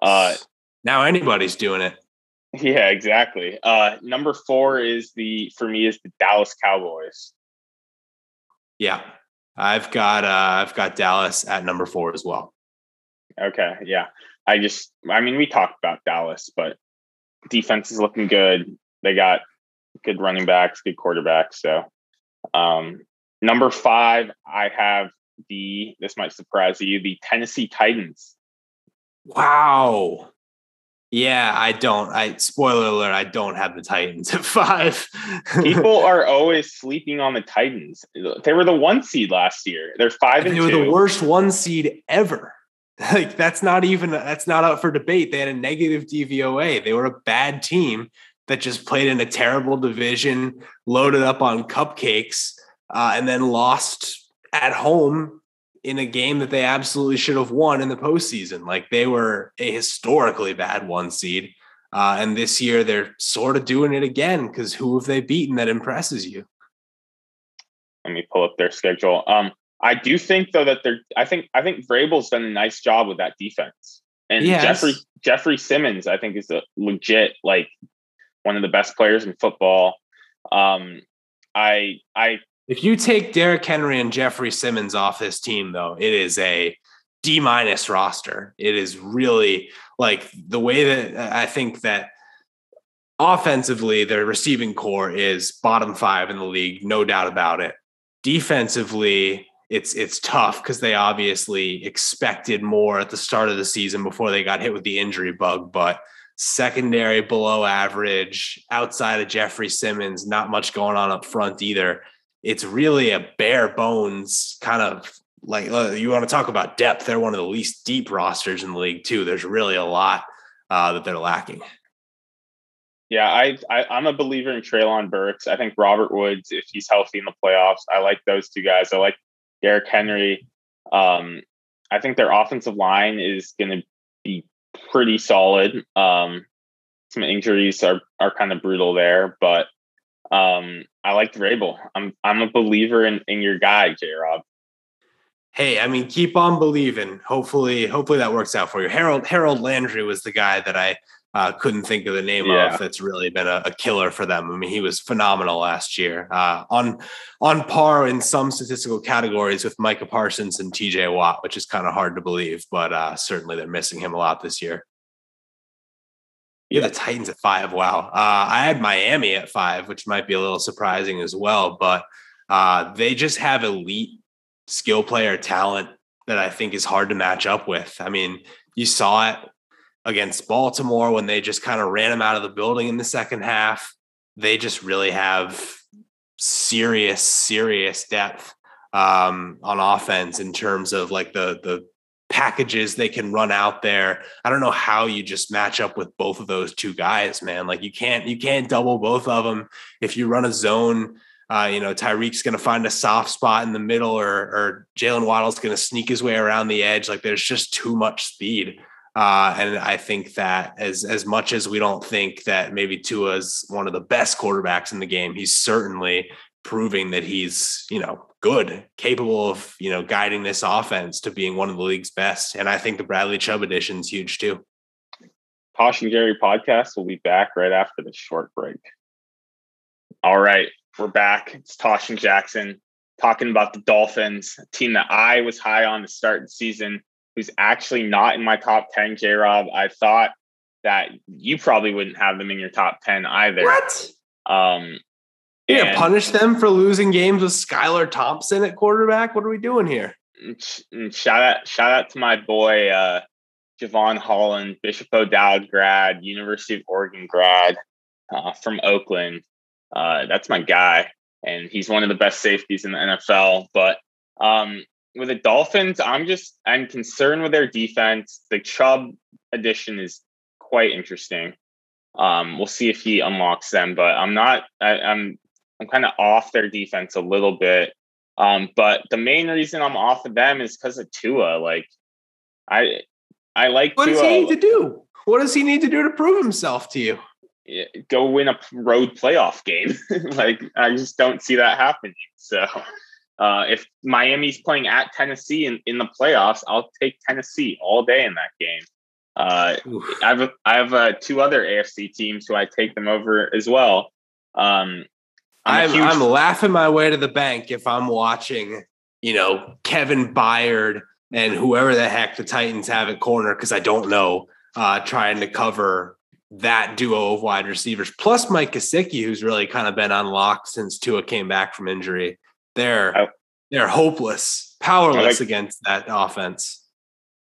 Uh, now anybody's doing it. Yeah, exactly. Uh, number four is the for me is the Dallas Cowboys. Yeah, I've got uh, I've got Dallas at number four as well. Okay, yeah. I just I mean we talked about Dallas, but defense is looking good. They got good running backs, good quarterbacks. So um, number five, I have the this might surprise you, the Tennessee Titans. Wow. Yeah, I don't. I spoiler alert, I don't have the Titans at five. People are always sleeping on the Titans. They were the one seed last year. They're five and, and they two. were the worst one seed ever. Like that's not even that's not up for debate. They had a negative DVOA. They were a bad team that just played in a terrible division, loaded up on cupcakes, uh, and then lost at home in a game that they absolutely should have won in the postseason. Like they were a historically bad one seed. Uh, and this year they're sort of doing it again because who have they beaten that impresses you? Let me pull up their schedule. Um, I do think though that they're I think I think Vrabel's done a nice job with that defense. And yes. Jeffrey Jeffrey Simmons, I think, is a legit like one of the best players in football. Um, I I if you take Derrick Henry and Jeffrey Simmons off this team, though, it is a D minus roster. It is really like the way that I think that offensively, their receiving corps is bottom five in the league, no doubt about it. Defensively, it's it's tough because they obviously expected more at the start of the season before they got hit with the injury bug, but secondary below average outside of Jeffrey Simmons, not much going on up front either it's really a bare bones kind of like uh, you want to talk about depth. They're one of the least deep rosters in the league too. There's really a lot uh, that they're lacking. Yeah, I, I am a believer in Treylon Burks. I think Robert Woods, if he's healthy in the playoffs, I like those two guys. I like Derrick Henry. Um, I think their offensive line is going to be pretty solid. Um, some injuries are are kind of brutal there, but um, I like Vrabel. I'm I'm a believer in in your guy, J. Rob. Hey, I mean, keep on believing. Hopefully, hopefully that works out for you. Harold Harold Landry was the guy that I uh, couldn't think of the name yeah. of. That's really been a, a, killer for them. I mean, he was phenomenal last year, uh, on on par in some statistical categories with Micah Parsons and T.J. Watt, which is kind of hard to believe, but uh, certainly they're missing him a lot this year. Yeah, the Titans at five. Wow. Uh, I had Miami at five, which might be a little surprising as well, but uh, they just have elite skill player talent that I think is hard to match up with. I mean, you saw it against Baltimore when they just kind of ran them out of the building in the second half. They just really have serious, serious depth um, on offense in terms of like the the packages they can run out there. I don't know how you just match up with both of those two guys, man. Like you can't you can't double both of them. If you run a zone uh, you know, Tyreek's going to find a soft spot in the middle, or, or Jalen Waddle's going to sneak his way around the edge. Like there's just too much speed. Uh, and I think that as as much as we don't think that maybe Tua is one of the best quarterbacks in the game, he's certainly proving that he's you know good, capable of you know guiding this offense to being one of the league's best. And I think the Bradley Chubb addition is huge too. Tosh and Jerry podcast will be back right after the short break. All right, we're back. It's Tosh and Jackson talking about the Dolphins, a team that I was high on to start the season, who's actually not in my top 10, J Rob. I thought that you probably wouldn't have them in your top 10 either. What? Um, yeah, punish them for losing games with Skylar Thompson at quarterback. What are we doing here? Shout out, shout out to my boy uh, Jevon Holland, Bishop O'Dowd grad, University of Oregon grad uh, from Oakland. Uh, that's my guy, and he's one of the best safeties in the NFL. But um, with the Dolphins, I'm just I'm concerned with their defense. The Chubb addition is quite interesting. Um, we'll see if he unlocks them, but I'm not. I, I'm I'm kind of off their defense a little bit. Um, but the main reason I'm off of them is because of Tua. Like, I I like. What Tua. does he need to do? What does he need to do to prove himself to you? Go win a road playoff game. like, I just don't see that happening. So, uh, if Miami's playing at Tennessee in, in the playoffs, I'll take Tennessee all day in that game. Uh, I have I have uh, two other AFC teams who I take them over as well. Um, I'm, I'm, I'm laughing my way to the bank if I'm watching, you know, Kevin Byard and whoever the heck the Titans have at corner because I don't know, uh, trying to cover that duo of wide receivers plus Mike Gesicki, who's really kind of been unlocked since Tua came back from injury. They're I, they're hopeless, powerless like, against that offense.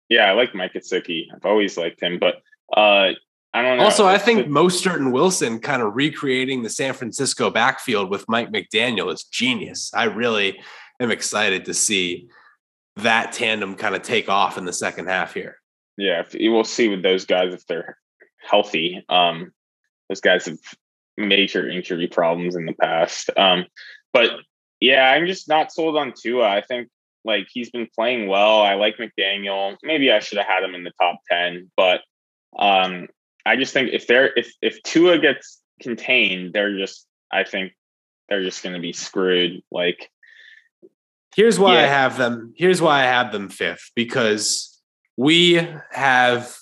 Yeah, I like Mike Gesicki. I've always liked him, but uh, I don't know. Also, I think the, Mostert and Wilson kind of recreating the San Francisco backfield with Mike McDaniel is genius. I really am excited to see that tandem kind of take off in the second half here. Yeah, we'll see with those guys if they're healthy. Um, those guys have major injury problems in the past. Um, but yeah, I'm just not sold on Tua. I think like he's been playing well. I like McDaniel. Maybe I should have had him in the top 10, but um, I just think if they're if if Tua gets contained, they're just I think they're just going to be screwed. Like, here's why yeah. I have them. Here's why I have them fifth because we have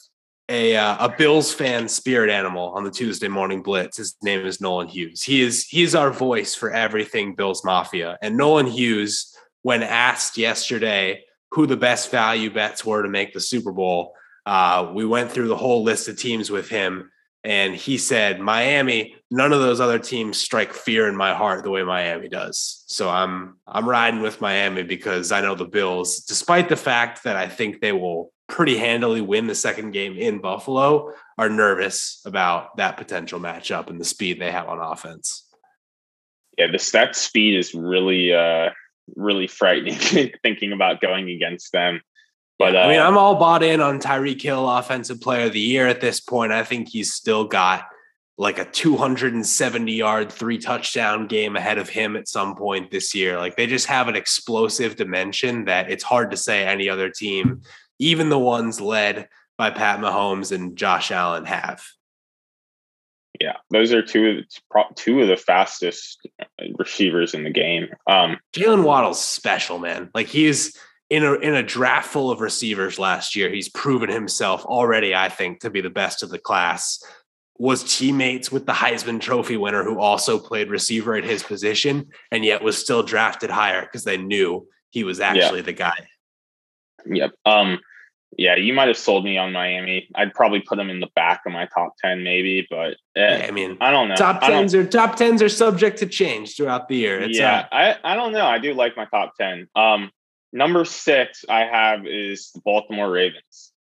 a uh, a Bills fan spirit animal on the Tuesday Morning Blitz. His name is Nolan Hughes. He is he is our voice for everything Bills Mafia. And Nolan Hughes, when asked yesterday who the best value bets were to make the Super Bowl, uh, we went through the whole list of teams with him, and he said, Miami, none of those other teams strike fear in my heart the way Miami does. So I'm I'm riding with Miami because I know the Bills, despite the fact that I think they will pretty handily win the second game in Buffalo, are nervous about that potential matchup and the speed they have on offense. Yeah, the that speed is really uh really frightening thinking about going against them. But uh, I mean, uh, I'm all bought in on Tyreek Hill, offensive player of the year at this point. I think he's still got like a 270 yard, three touchdown game ahead of him at some point this year. Like they just have an explosive dimension that it's hard to say any other team, even the ones led by Pat Mahomes and Josh Allen, have. Yeah, those are two of the, two of the fastest receivers in the game. Um, Jalen Waddle's special, man. Like he's in a in a draft full of receivers last year, he's proven himself already, I think, to be the best of the class. Was teammates with the Heisman Trophy winner who also played receiver at his position and yet was still drafted higher because they knew he was actually yeah. the guy. Yep. Um yeah, you might have sold me on Miami. I'd probably put them in the back of my top 10 maybe, but eh, yeah, I mean, I don't know. Top 10s are top 10s are subject to change throughout the year. It's yeah, uh, I I don't know. I do like my top 10. Um Number six, I have is the Baltimore Ravens.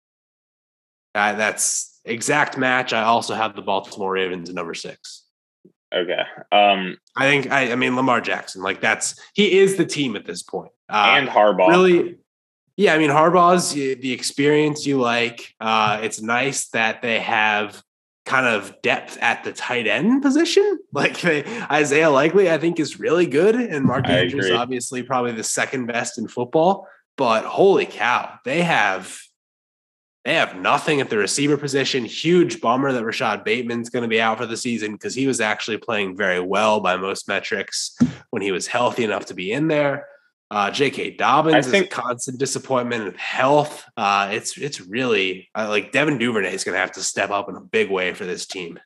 Uh, that's exact match. I also have the Baltimore Ravens number six. Okay. Um, I think I, I mean Lamar Jackson. Like that's he is the team at this point. Uh, and Harbaugh. Really, yeah. I mean Harbaugh's the experience you like. Uh, it's nice that they have kind of depth at the tight end position. Like they, Isaiah Likely, I think is really good, and Mark Andrews obviously probably the second best in football. But holy cow, they have they have nothing at the receiver position. Huge bummer that Rashod Bateman's going to be out for the season because he was actually playing very well by most metrics when he was healthy enough to be in there. Uh, J.K. Dobbins think, is a constant disappointment with health. Uh, it's it's really uh, like Devin Duvernay is going to have to step up in a big way for this team.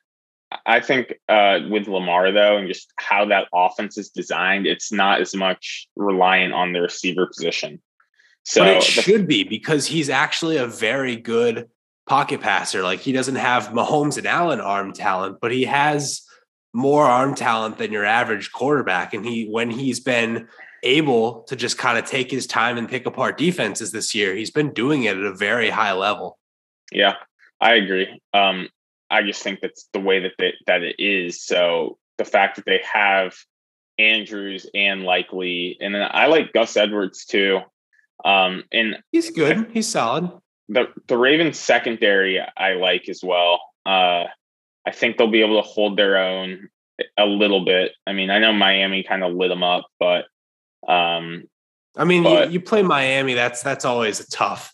I think uh, with Lamar though, and just how that offense is designed, it's not as much reliant on the receiver position. So but it should be because he's actually a very good pocket passer. Like he doesn't have Mahomes and Allen arm talent, but he has more arm talent than your average quarterback. And he, when he's been able to just kind of take his time and pick apart defenses this year, he's been doing it at a very high level. Yeah, I agree. Um, I just think that's the way that they, that it is. So the fact that they have Andrews and Likely, and then I like Gus Edwards too. Um, and he's good. he's solid. The the Ravens secondary I like as well. Uh, I think they'll be able to hold their own a little bit. I mean, I know Miami kind of lit them up, but um, I mean, but, you, you, play Miami. That's that's always a tough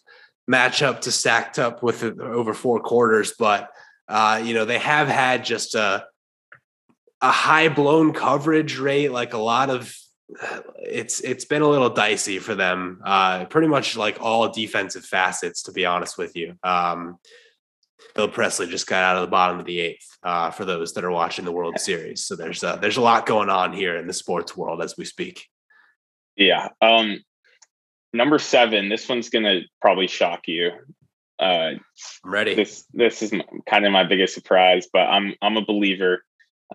matchup to stacked up with over four quarters. But uh, you know, they have had just a a high blown coverage rate, like a lot of it's it's been a little dicey for them. Uh, pretty much like all defensive facets, to be honest with you. Um, Bill Presley just got out of the bottom of the eighth. Uh, for those that are watching the World Series, so there's uh, there's a lot going on here in the sports world as we speak. Yeah. Um, number seven. This one's gonna probably shock you. Uh, I'm ready. This this is kind of my biggest surprise, but I'm I'm a believer.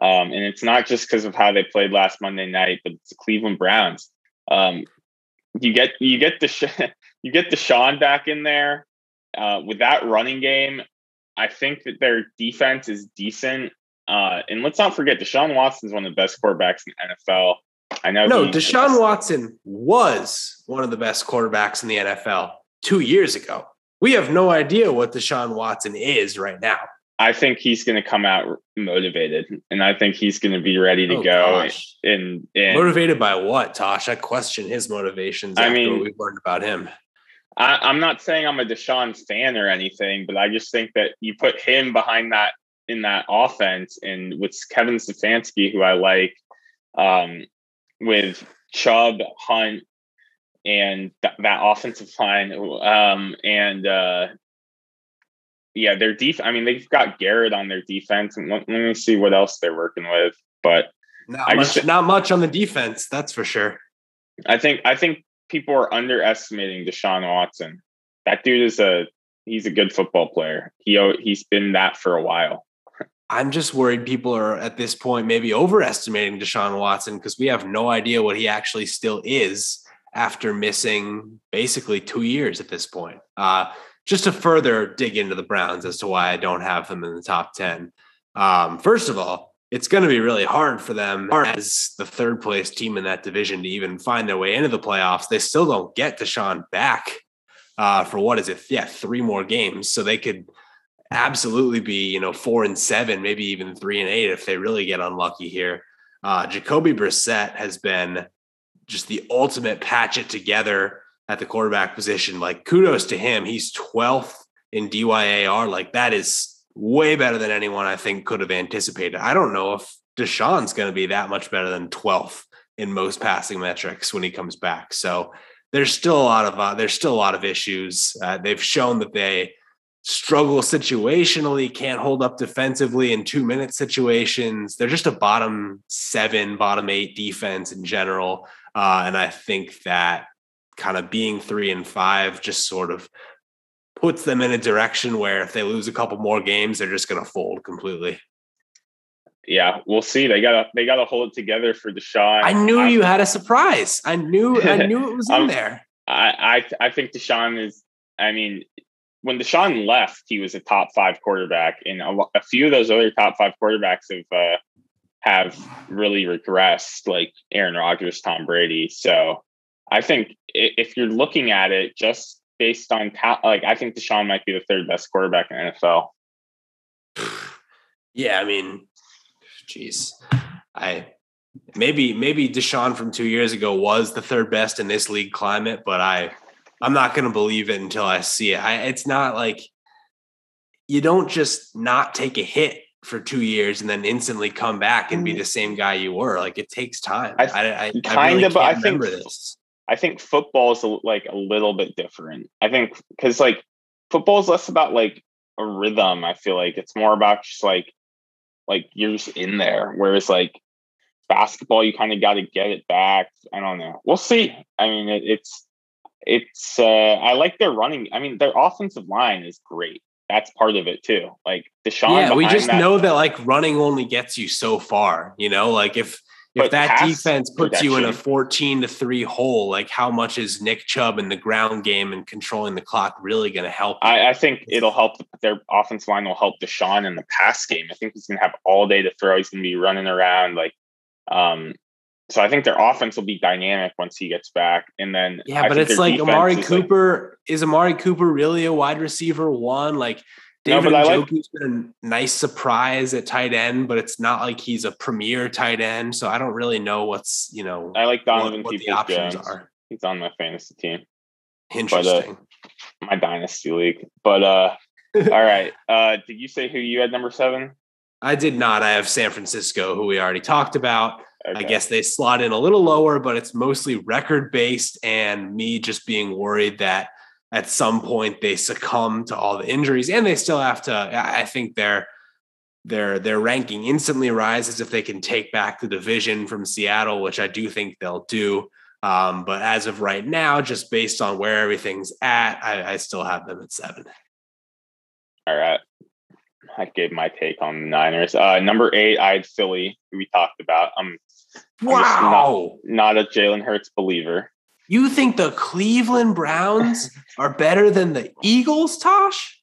Um, and it's not just because of how they played last Monday night, but it's the Cleveland Browns. Um, you get you get the you get Deshaun back in there uh, with that running game. I think that their defense is decent. Uh, and let's not forget, Deshaun Watson is one of the best quarterbacks in the NFL. I know. No, Deshaun Watson was one of the best quarterbacks in the NFL two years ago. We have no idea what Deshaun Watson is right now. I think he's going to come out motivated, and I think he's going to be ready to oh, go. And, and motivated by what, Tosh? I question his motivations. I mean, we've learned about him. I, am not saying I'm a Deshaun fan or anything, but I just think that you put him behind that in that offense, and with Kevin Stefanski, who I like, um, with Chubb, Hunt, and th- that offensive line, um, and uh, yeah, their def. I mean, they've got Garrett on their defense, and let, let me see what else they're working with. But not much, just, not much on the defense, that's for sure. I think I think people are underestimating Deshaun Watson. That dude is a he's a good football player. He he's been that for a while. I'm just worried people are at this point maybe overestimating Deshaun Watson because we have no idea what he actually still is after missing basically two years at this point. Uh, just to further dig into the Browns as to why I don't have them in the top 10. Um, first of all, it's going to be really hard for them as the third place team in that division to even find their way into the playoffs. They still don't get Deshaun back uh, for what is it? Yeah, three more games. So they could absolutely be, you know, four and seven, maybe even three and eight if they really get unlucky here. Uh, Jacoby Brissett has been just the ultimate patch it together at the quarterback position. Like kudos to him. He's 12th in DYAR. Like that is way better than anyone I think could have anticipated. I don't know if Deshaun's going to be that much better than 12th in most passing metrics when he comes back. So there's still a lot of uh, there's still a lot of issues. Uh, they've shown that they struggle situationally, can't hold up defensively in two minute situations. They're just a bottom seven, bottom eight defense in general. Uh, and I think that kind of being three and five just sort of puts them in a direction where if they lose a couple more games, they're just going to fold completely. Yeah, we'll see. They gotta they gotta hold it together for Deshaun. I knew you had a surprise. I knew I knew it was in um, there. I, I I think Deshaun is. I mean, when Deshaun left, he was a top five quarterback, and a, a few of those other top five quarterbacks have uh, have really regressed, like Aaron Rodgers, Tom Brady. So I think if you're looking at it just based on ta- like I think Deshaun might be the third best quarterback in NFL. Yeah, I mean, jeez, I maybe maybe Deshaun from two years ago was the third best in this league climate, but I I'm not going to believe it until I see it. I, it's not like you don't just not take a hit for two years and then instantly come back and be mm. the same guy you were. Like it takes time. I, I, I kind really of, I think this. I think football is like a little bit different. I think because like football is less about like a rhythm. I feel like it's more about just like like you're just in there. Whereas like basketball, you kind of got to get it back. I don't know. We'll see. I mean, it, it's it's. uh I like their running. I mean, their offensive line is great. That's part of it too. Like Deshaun. Yeah, we just that, know that like running only gets you so far. You know, like if if that defense puts protection. you in a 14 to 3 hole, like how much is Nick Chubb in the ground game and controlling the clock really going to help? I, I, think it'll help their offense line will help Deshaun in the pass game. I think he's going to have all day to throw. He's going to be running around like, um, so I think their offense will be dynamic once he gets back. And then yeah, I but it's like Amari is Cooper like, is Amari Cooper really a wide receiver one? Like David no, Njoku's like, been a nice surprise at tight end, but it's not like he's a premier tight end. So I don't really know what's you know. I like Donovan what, what the options Jones. are. He's on my fantasy team. Interesting. But, uh, my dynasty league, but uh, all right. Uh, did you say who you had number seven? I did not. I have San Francisco, who we already talked about. Okay. I guess they slot in a little lower, but it's mostly record based, and me just being worried that at some point they succumb to all the injuries and they still have to i think their their their ranking instantly rises if they can take back the division from seattle which i do think they'll do. Um, but as of right now just based on where everything's at I, I still have them at seven. All right. I gave my take on the niners. Uh, number eight i had philly who we talked about. Um wow not, not a jalen hurts believer you think the Cleveland Browns are better than the Eagles, Tosh?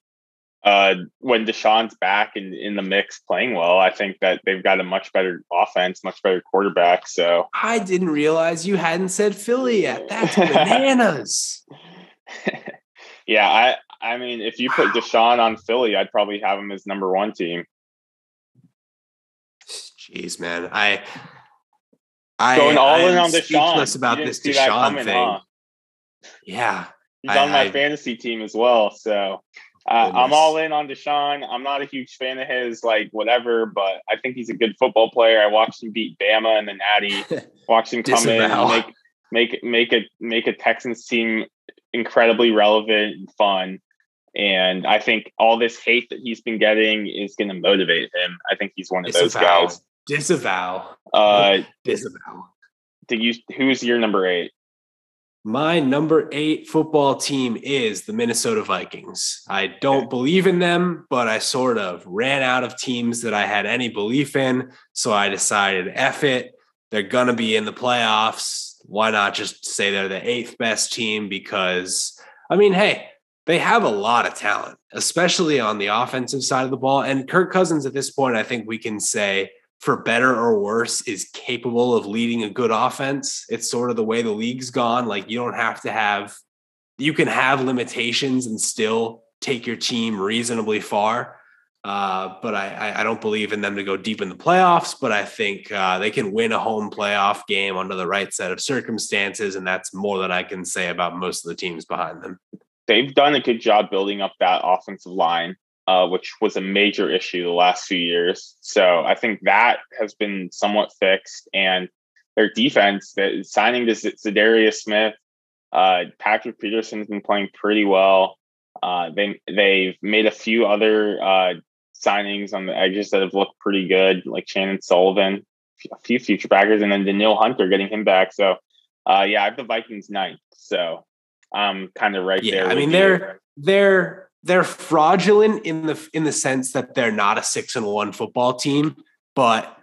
Uh, when Deshaun's back and in the mix playing well, I think that they've got a much better offense, much better quarterback. So I didn't realize you hadn't said Philly yet. That's bananas. yeah, I I mean, if you put Deshaun on Philly, I'd probably have him as number one team. Jeez, man, I I, going all I in on Deshaun. about this Deshaun thing. Huh? Yeah, he's I, on my I, fantasy team as well. So uh, I'm all in on Deshaun. I'm not a huge fan of his, like whatever, but I think he's a good football player. I watched him beat Bama and the Natty. watched him come in and make make make a make a Texans team incredibly relevant and fun. And I think all this hate that he's been getting is going to motivate him. I think he's one of those guys. Disavow. Uh, disavow. Did you? Who's your number eight? My number eight football team is the Minnesota Vikings. I don't okay. believe in them, but I sort of ran out of teams that I had any belief in. So I decided, F it. They're going to be in the playoffs. Why not just say they're the eighth best team? Because, I mean, hey, they have a lot of talent, especially on the offensive side of the ball. And Kirk Cousins, at this point, I think we can say for better or worse, is capable of leading a good offense. It's sort of the way the league's gone. Like you don't have to have, you can have limitations and still take your team reasonably far. Uh, but I, I don't believe in them to go deep in the playoffs. But I think uh, they can win a home playoff game under the right set of circumstances, and that's more than I can say about most of the teams behind them. They've done a good job building up that offensive line uh, which was a major issue the last few years. So I think that has been somewhat fixed. And their defense, the, signing to Za'Darius Smith, uh, Patrick Peterson's been playing pretty well. Uh, they they've made a few other uh, signings on the edges that have looked pretty good, like Chandon Sullivan, a few future backers, and then Danielle Hunter getting him back. So uh, yeah, I have the Vikings ninth. So I'm kind of right yeah, there. I mean, they're they're they're fraudulent in the in the sense that they're not a six and one football team, but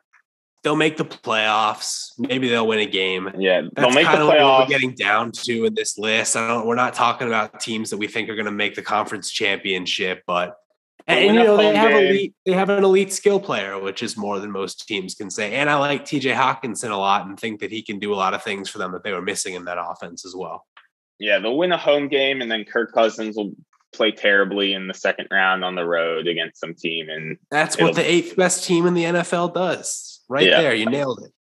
they'll make the playoffs. Maybe they'll win a game. Yeah, they'll That's make the playoffs. we're getting down to in this list. I don't. We're not talking about teams that we think are going to make the conference championship, but and, and you know they have game. elite. They have an elite skill player, which is more than most teams can say. And I like T.J. Hockenson a lot, and think that he can do a lot of things for them that they were missing in that offense as well. Yeah, they'll win a home game, and then Kirk Cousins will play terribly in the second round on the road against some team, and that's what the eighth best team in the NFL does. Right yeah. there, you nailed it.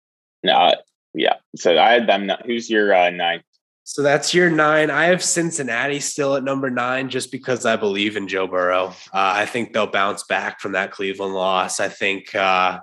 No, yeah. So I had them. Who's your uh, nine? So that's your nine. I have Cincinnati still at number nine just because I believe in Joe Burrow. Uh, I think they'll bounce back from that Cleveland loss. I think uh,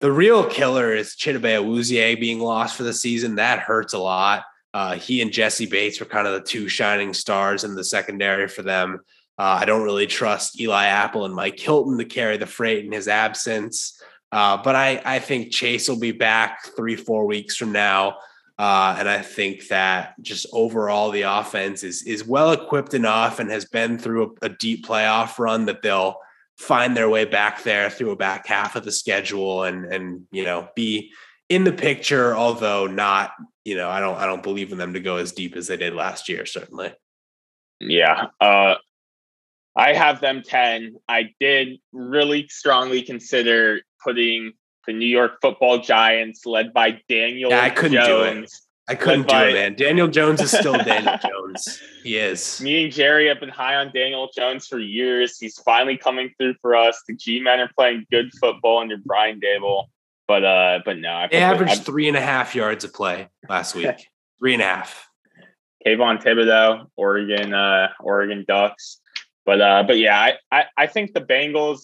the real killer is Chidobe Awuzie being lost for the season. That hurts a lot. Uh, he and Jessie Bates were kind of the two shining stars in the secondary for them. Uh, I don't really trust Eli Apple and Mike Hilton to carry the freight in his absence. Uh, but I, I think Chase will be back three, four weeks from now. Uh, and I think that just overall the offense is is well equipped enough and has been through a, a, deep playoff run that they'll find their way back there through a back half of the schedule and and you know be in the picture, although not you know I don't I don't believe in them to go as deep as they did last year. Certainly. Yeah. Uh, I have them 10. I did really strongly consider putting the New York football giants led by Daniel yeah, I couldn't Jones. Do it. I couldn't do it, man. Daniel Jones is still Daniel Jones. He is. Me and Jerry have been high on Daniel Jones for years. He's finally coming through for us. The G men are playing good football under Brian Daboll. But uh, but no, I they averaged three and a half yards a play last week. three and a half. Kayvon Thibodeaux, Oregon, uh, Oregon Ducks. But uh, but yeah, I, I, I think the Bengals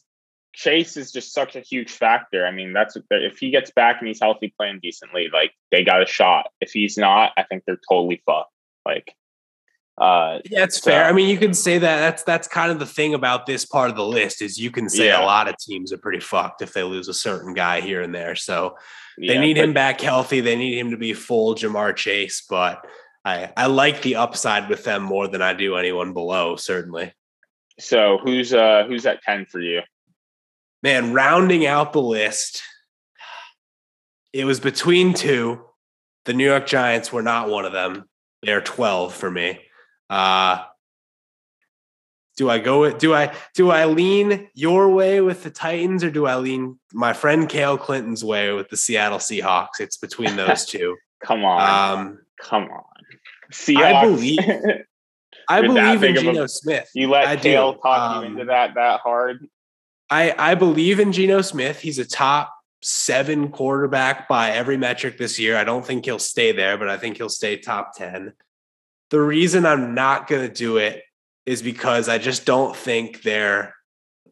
Chase is just such a huge factor. I mean, that's if he gets back and he's healthy, playing decently, like they got a shot. If he's not, I think they're totally fucked. Like, uh, yeah, it's so, fair. I mean, you can say that. That's that's kind of the thing about this part of the list is you can say yeah. a lot of teams are pretty fucked if they lose a certain guy here and there. So they yeah, need but, him back healthy. They need him to be full Ja'Marr Chase, but I I like the upside with them more than I do anyone below. Certainly. So who's uh who's at ten for you? man, rounding out the list, it was between two. The New York Giants were not one of them. They're 12 for me. Uh, do I go with do I do I lean your way with the Titans or do I lean my friend Kale Clinton's way with the Seattle Seahawks? It's between those two. Come on. Um, come on. Seahawks. I believe I believe in Geno a, Smith. You let I Kale do. talk um, you into that that hard. I I believe in Geno Smith. He's a top seven quarterback by every metric this year. I don't think he'll stay there, but I think he'll stay top 10. The reason I'm not going to do it is because I just don't think they're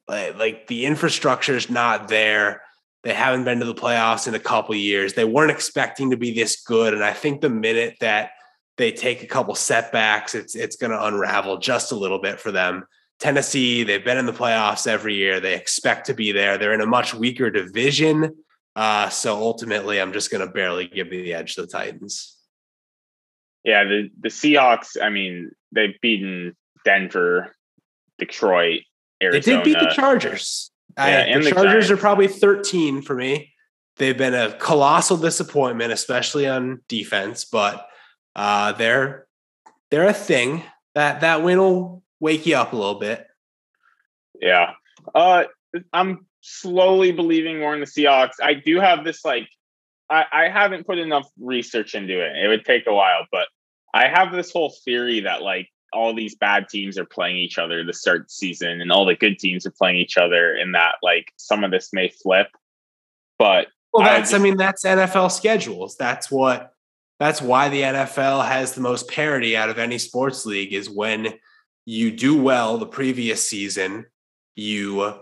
like, the infrastructure is not there. They haven't been to the playoffs in a couple years. They weren't expecting to be this good. And I think the minute that they take a couple setbacks, it's it's going to unravel just a little bit for them. Tennessee, they've been in the playoffs every year. They expect to be there. They're in a much weaker division. Uh, so ultimately, I'm just going to barely give the edge to the Titans. Yeah, the, the Seahawks, I mean, they've beaten Denver, Detroit, Arizona. They did beat the Chargers. Yeah, I, and the, the Chargers are probably 13 for me. They've been a colossal disappointment, especially on defense, but uh, they're they're a thing. That that win will wake you up a little bit. Yeah. Uh, I'm slowly believing more in the Seahawks. I do have this like I, I haven't put enough research into it. It would take a while, but I have this whole theory that like all these bad teams are playing each other to start season and all the good teams are playing each other and that like some of this may flip. But well that's I, just, I mean that's NFL schedules. That's what that's why the NFL has the most parity out of any sports league is when you do well the previous season, you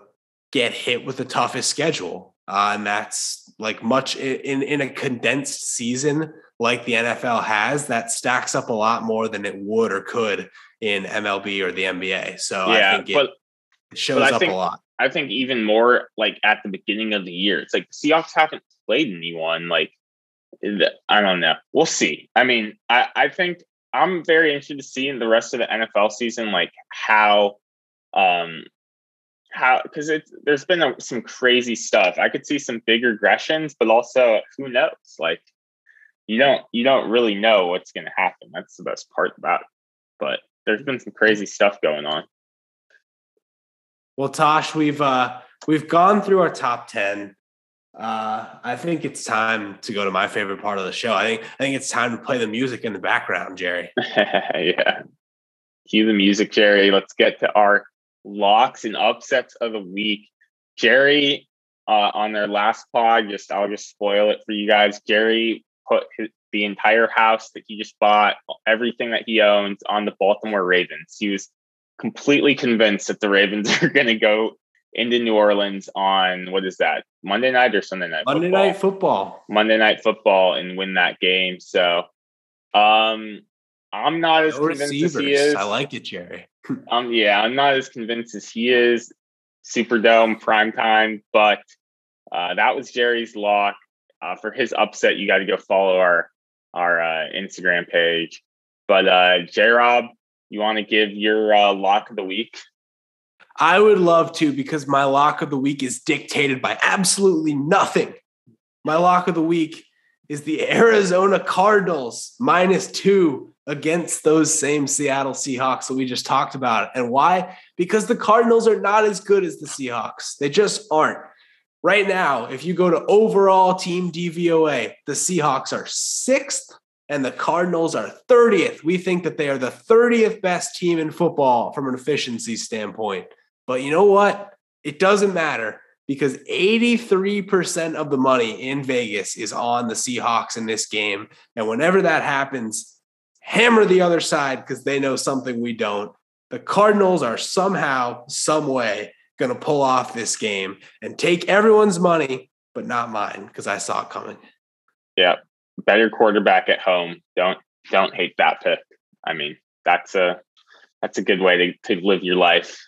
get hit with the toughest schedule. Uh, and that's like much in, in a condensed season like the NFL has, that stacks up a lot more than it would or could in MLB or the NBA. So yeah, I think it, but, it shows up think, a lot. I think even more like at the beginning of the year, it's like the Seahawks haven't played anyone. Like, I don't know. We'll see. I mean, I, I think I'm very interested to see in the rest of the NFL season, like how, um, how because it's there's been a, some crazy stuff. I could see some big regressions, but also who knows? Like you don't you don't really know what's going to happen. That's the best part about it. But there's been some crazy stuff going on. Well, Tosh, we've uh we've gone through our top ten. Uh, I think it's time to go to my favorite part of the show. I think I think it's time to play the music in the background, Jerry. yeah. cue the music, Jerry. Let's get to our locks and upsets of the week. Jerry, uh, on their last pod, just I'll just spoil it for you guys. Jerry put his, the entire house that he just bought, everything that he owns, on the Baltimore Ravens. He was completely convinced that the Ravens are going to go into New Orleans on what is that Monday night or Sunday night? Monday football? night football. Monday night football and win that game. So, um, I'm not as no convinced receivers. as he is. I like it, Jerry. Um, yeah, I'm not as convinced as he is. Superdome prime time, but uh, that was Jerry's lock. Uh, for his upset, you got to go follow our our uh, Instagram page. But uh, J Rob, you want to give your uh, lock of the week? I would love to because my lock of the week is dictated by absolutely nothing. My lock of the week is the Arizona Cardinals minus two against those same Seattle Seahawks that we just talked about. And why? Because the Cardinals are not as good as the Seahawks. They just aren't. Right now, if you go to overall team DVOA, the Seahawks are sixth and the Cardinals are 30th. We think that they are the 30th best team in football from an efficiency standpoint. But you know what? It doesn't matter because 83% of the money in Vegas is on the Seahawks in this game. And whenever that happens, hammer the other side because they know something we don't. The Cardinals are somehow, some way going to pull off this game and take everyone's money, but not mine because I saw it coming. Yeah, better quarterback at home. Don't don't hate that pick. I mean, that's a that's a good way to, to live your life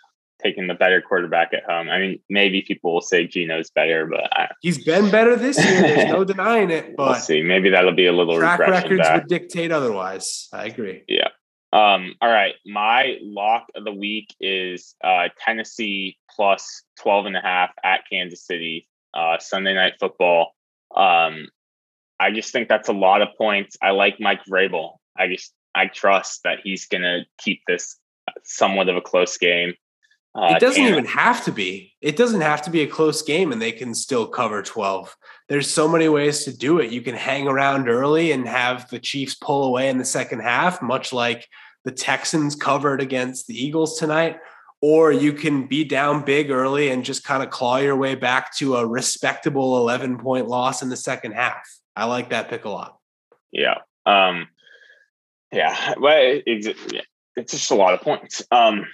taking the better quarterback at home. I mean, maybe people will say Geno's better, but I, he's been better this year. There's no denying it. But we'll see. Maybe that'll be a little track records back. would dictate otherwise. I agree. Yeah. Um, all right. My lock of the week is uh, Tennessee plus 12 and a half at Kansas City, uh, Sunday night football. Um, I just think that's a lot of points. I like Mike Vrabel. I just I trust that he's going to keep this somewhat of a close game. Uh, it doesn't even have to be. It doesn't have to be a close game and they can still cover 12. There's so many ways to do it. You can hang around early and have the Chiefs pull away in the second half, much like the Texans covered against the Eagles tonight. Or you can be down big early and just kind of claw your way back to a respectable 11 point loss in the second half. I like that pick a lot. Yeah. Um, yeah. Well, it's, it's just a lot of points. Um,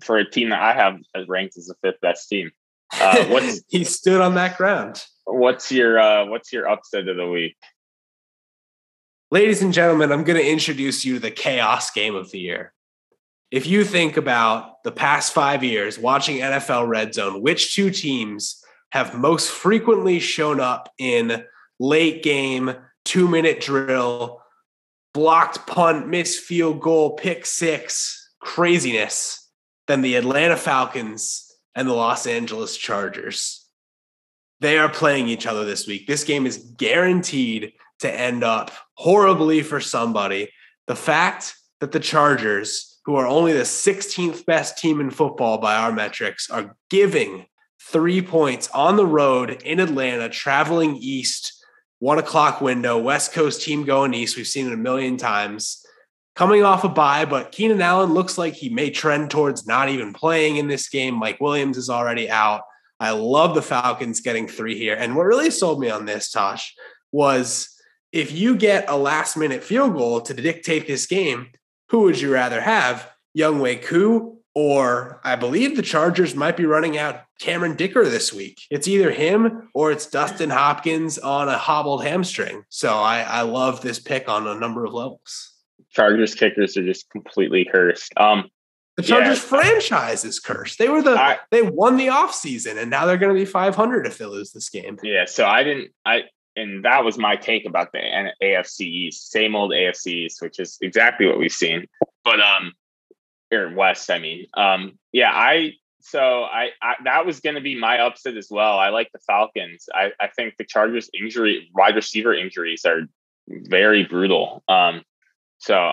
for a team that I have as ranked as the fifth best team. Uh, what's he stood on that ground? What's your uh, what's your upset of the week? Ladies and gentlemen, I'm going to introduce you to the chaos game of the year. If you think about the past five years watching NFL Red Zone, which two teams have most frequently shown up in late game, two minute drill, blocked punt, missed field goal, pick six, craziness? Than the Atlanta Falcons and the Los Angeles Chargers. They are playing each other this week. This game is guaranteed to end up horribly for somebody. The fact that the Chargers, who are only the 16th best team in football by our metrics, are giving three points on the road in Atlanta, traveling east, one o'clock window, West Coast team going east. We've seen it a million times coming off a bye, but Keenan Allen looks like he may trend towards not even playing in this game. Mike Williams is already out. I love the Falcons getting three here. And what really sold me on this, Tosh, was if you get a last minute field goal to dictate this game, who would you rather have? Younghoe Koo, or I believe the Chargers might be running out Cameron Dicker this week. It's either him or it's Dustin Hopkins on a hobbled hamstring. So I, I love this pick on a number of levels. Chargers kickers are just completely cursed. Um, the Chargers yeah. franchise is cursed. They were the I, they won the offseason and now they're going to be 500 if they lose this game. Yeah, so I didn't I and that was my take about the AFC East, same old AFC East, which is exactly what we've seen. But um or West, I mean. Um yeah, I so I, I that was going to be my upset as well. I like the Falcons. I I think the Chargers injury wide receiver injuries are very brutal. Um so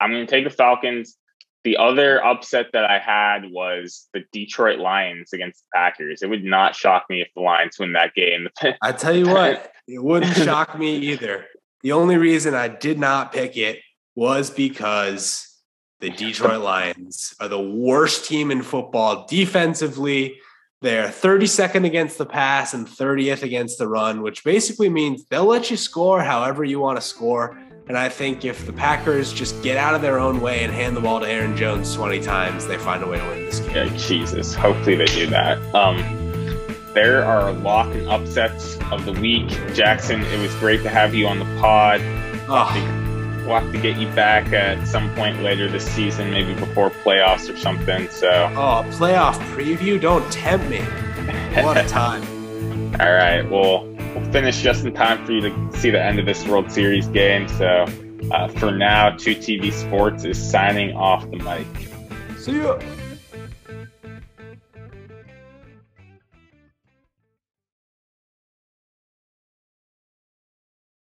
I'm going to take the Falcons. The other upset that I had was the Detroit Lions against the Packers. It would not shock me if the Lions win that game. I tell you what, it wouldn't shock me either. The only reason I did not pick it was because the Detroit Lions are the worst team in football defensively. They're 32nd against the pass and 30th against the run, which basically means they'll let you score however you want to score. And I think if the Packers just get out of their own way and hand the ball to Aaron Jones 20 times, they find a way to win this game. Yeah, Jesus. Hopefully they do that. Um, there are lock and upsets of the week. Jackson, it was great to have you on the pod. Oh, We'll have to get you back at some point later this season, maybe before playoffs or something. So, oh, playoff preview. Don't tempt me. What a time. all right. Well, we'll finish just in time for you to see the end of this World Series game. So, uh, for now, 2TV Sports is signing off the mic. See ya.